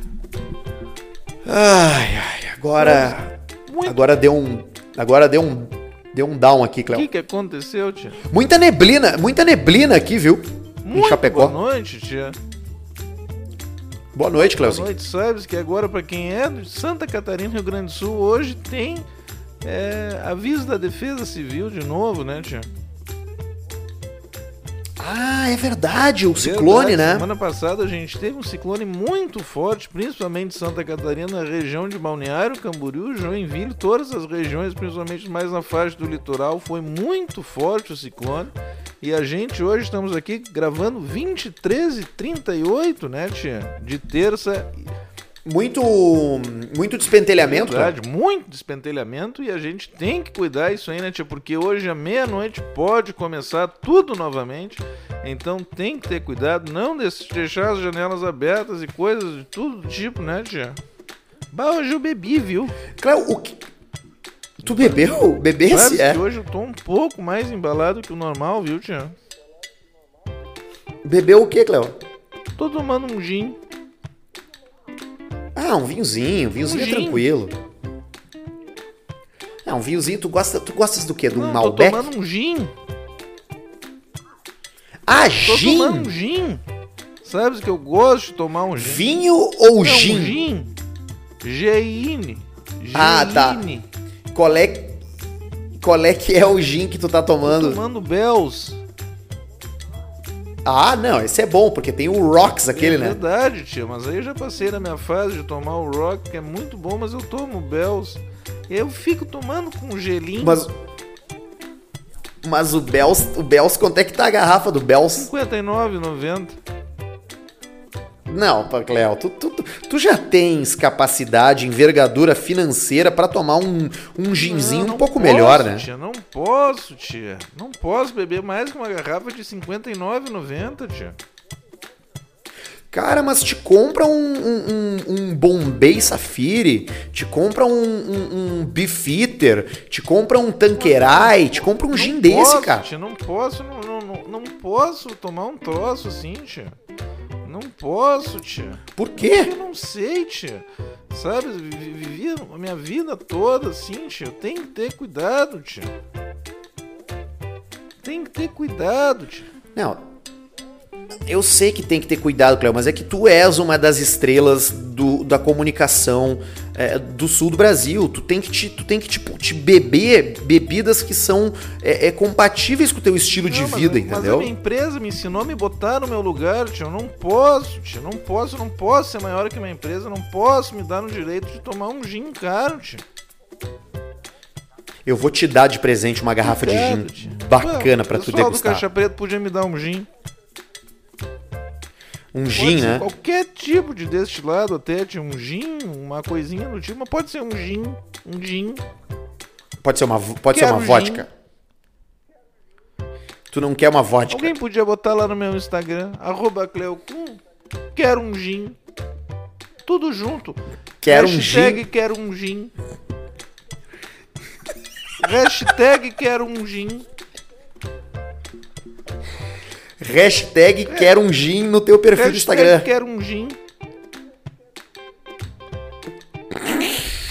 Ai, ai, agora. Muito- Agora deu um. Agora deu um. Deu um down aqui, O Cléo. que, que aconteceu, tia? Muita neblina, muita neblina aqui, viu? em Muito Chapecó. boa noite, tia. Boa noite, Boa Cléozinho. noite, sabes que agora, pra quem é de Santa Catarina, Rio Grande do Sul, hoje tem é, aviso da Defesa Civil de novo, né, tia? Ah, é verdade, o ciclone, Verdade, né? Semana passada a gente teve um ciclone muito forte, principalmente em Santa Catarina, na região de Balneário, Camboriú, Joinville, todas as regiões, principalmente mais na faixa do litoral, foi muito forte o ciclone. E a gente hoje estamos aqui gravando 23 e 38, né, tia? De terça. Muito. Muito despentelhamento, Cléo. Verdade, muito despentelhamento e a gente tem que cuidar isso aí, né, tia? Porque hoje à meia-noite pode começar tudo novamente. Então tem que ter cuidado, não deixar as janelas abertas e coisas de todo tipo, né, tia? Bah, hoje eu bebi, viu? Cléo, o que. Tu bebeu? Bebesse? É. hoje eu tô um pouco mais embalado que o normal, viu, tia? Bebeu o que, Cléo? Tô tomando um gin. Ah, um vinhozinho, um vinhozinho Um é tranquilo. Ah, um vinhozinho, tu gosta, tu gostas do quê? Do Não, tô Malbec? tomando um gin. Ah, Tô gin? tomando um gin. Sabes que eu gosto de tomar um gin. Vinho ou Não, gin? Um gin. Geine. Ah, tá. Qual é, qual é que é o gin que tu tá tomando? Tomando Bells. Ah, não, esse é bom, porque tem o Rocks aquele, é né? verdade, tia, mas aí eu já passei na minha fase de tomar o Rock, que é muito bom, mas eu tomo Bells. E eu fico tomando com gelinho. Mas. Mas o Bells, o Bells, quanto é que tá a garrafa do Bells? 59,90. Não, Cleo, tu, tu, tu- já tens capacidade, envergadura financeira pra tomar um, um ginzinho Não, um pouco posso, melhor, né? Tia, não posso, tia. Não posso beber mais que uma garrafa de 59,90, tia. Cara, mas te compra um, um, um, um Bombay Safiri, te compra um, um, um Beefeater, te compra um Tanqueray, te compra um gin Não desse, posso, cara. Tia, não posso, não, não, não, não posso tomar um troço assim, tia. Posso, tia. Por quê? Eu não sei, tia. Sabe, vivi a minha vida toda assim, tia. Eu tenho que ter cuidado, tia. Tem que ter cuidado, tia. Não, eu sei que tem que ter cuidado, Cleo, mas é que tu és uma das estrelas do, da comunicação é, do sul do Brasil. Tu tem que, te, tu tem que tipo, te beber bebidas que são é, é, compatíveis com o teu estilo de Não, mas- vida, Mas a entendeu? minha empresa me ensinou a me botar no meu lugar, tia. Eu não posso, tia. Não posso, não posso ser maior que a minha empresa. Não posso me dar no direito de tomar um gin caro, tia. Eu vou te dar de presente uma garrafa de gin tia. bacana pra O tu pessoal do degustar. Caixa Preta podia me dar um gin. Um gin, né? Qualquer tipo de destilado, até tinha um gin, uma coisinha do tipo, mas pode ser um gin, um gin. Pode ser uma, pode ser uma gin. vodka. Tu não quer uma vodka? Alguém podia botar lá no meu Instagram, arroba Cleocum, quero um gin. Tudo junto. Quero um Hashtag gin. quero um gin. Hashtag quero um gin. Hashtag quero um gin no teu perfil do Hashtag Instagram. quero um gin.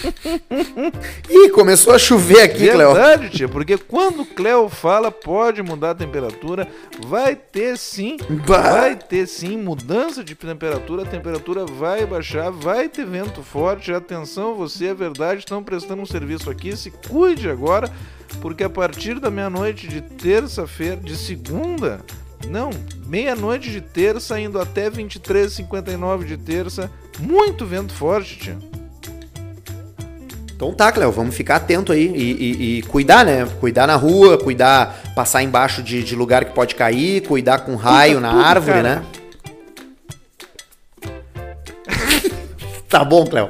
Ih, começou a chover aqui, Cleo. Verdade, tia, porque quando o Cleo fala pode mudar a temperatura, vai ter sim, Bah. vai ter sim mudança de temperatura, a temperatura vai baixar, vai ter vento forte, atenção, você, é verdade, estão prestando um serviço aqui, se cuide agora, porque a partir da meia-noite de terça-feira, de segunda, não, meia-noite de terça, indo até 23h59 de terça, muito vento forte, tia. Então tá, Cléo, vamos ficar atento aí e, e- e cuidar, né? Cuidar na rua, cuidar, passar embaixo de, de lugar que pode cair, cuidar com raio na tudo, árvore, cara. né? tá bom, Cléo.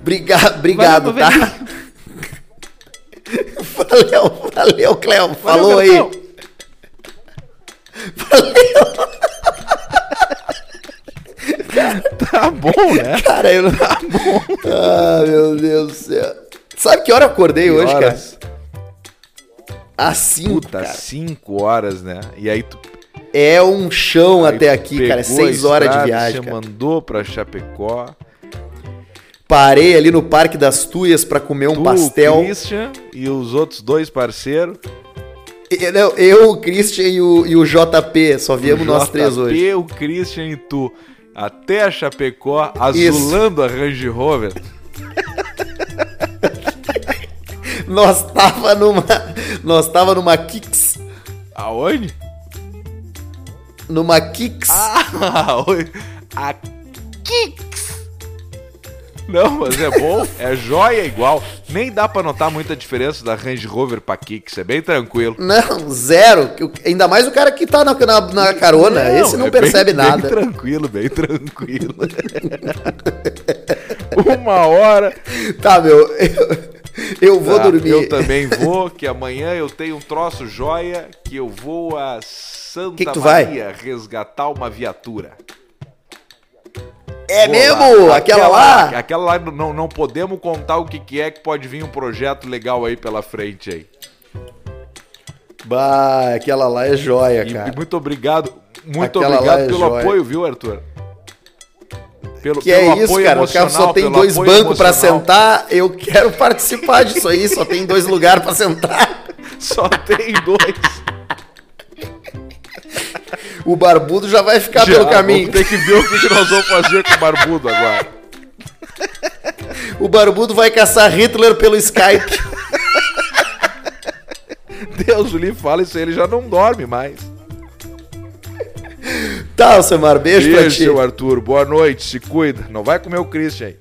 Briga, obrigado, Valeu, tá? Valeu, valeu, Cléo. Falou aí. Bertão. Tá bom, né? Cara, eu não. Tá bom. Ah, meu Deus do céu. Sabe que hora eu acordei hoje, cara? Horas. Às 5, Puta, cara. 5 horas, né? E aí tu É um chão aí até aqui, cara. É pegou a 6 horas de viagem, Você cara. mandou pra Chapecó. Parei ali no Parque das Tuias pra comer um tu, pastel. o Christian e os outros dois parceiros. Não, Eu, o Christian e o, e o JP. Só viemos nós três hoje. o Christian e tu. Até a Chapecó, azulando a Range Rover. Nós tava numa. Nós tava numa Kicks. Aonde? Numa Kicks. Ah, a Kicks. Não, mas é bom, é joia igual. Nem dá pra notar muita diferença da Range Rover pra Kicks, é bem tranquilo. Não, zero. Ainda mais o cara que tá na, na, na carona. Esse não é percebe bem- nada. Bem tranquilo, bem tranquilo. Uma hora. Tá, meu. Eu, eu vou Tá, dormir. Eu também vou, que amanhã eu tenho um troço joia que eu vou a Santa Que que tu vai? Maria resgatar uma viatura. É Vou mesmo? lá. Aquela, lá? Aquela lá não, não podemos contar o que, que é que pode vir um projeto legal aí pela frente aí. Bah, aquela lá é joia, E, cara. e muito obrigado, muito Aquela obrigado é pelo joia. apoio, viu, Arthur? Pelo, Que é pelo isso, apoio cara? O só tem dois bancos pra emocional. sentar. Eu quero participar disso aí. Só tem dois lugares pra sentar. Só tem dois. O barbudo já vai ficar Já, pelo caminho. Ter que ver o que, que nós vamos fazer com o barbudo agora. O barbudo vai caçar Hitler pelo Skype. Deus o livre fala isso aí, ele já não dorme mais. tá, Alcemar, beijo, pra Beijo, ti. seu Arthur. Boa noite, se cuida. Não vai comer o Christian aí.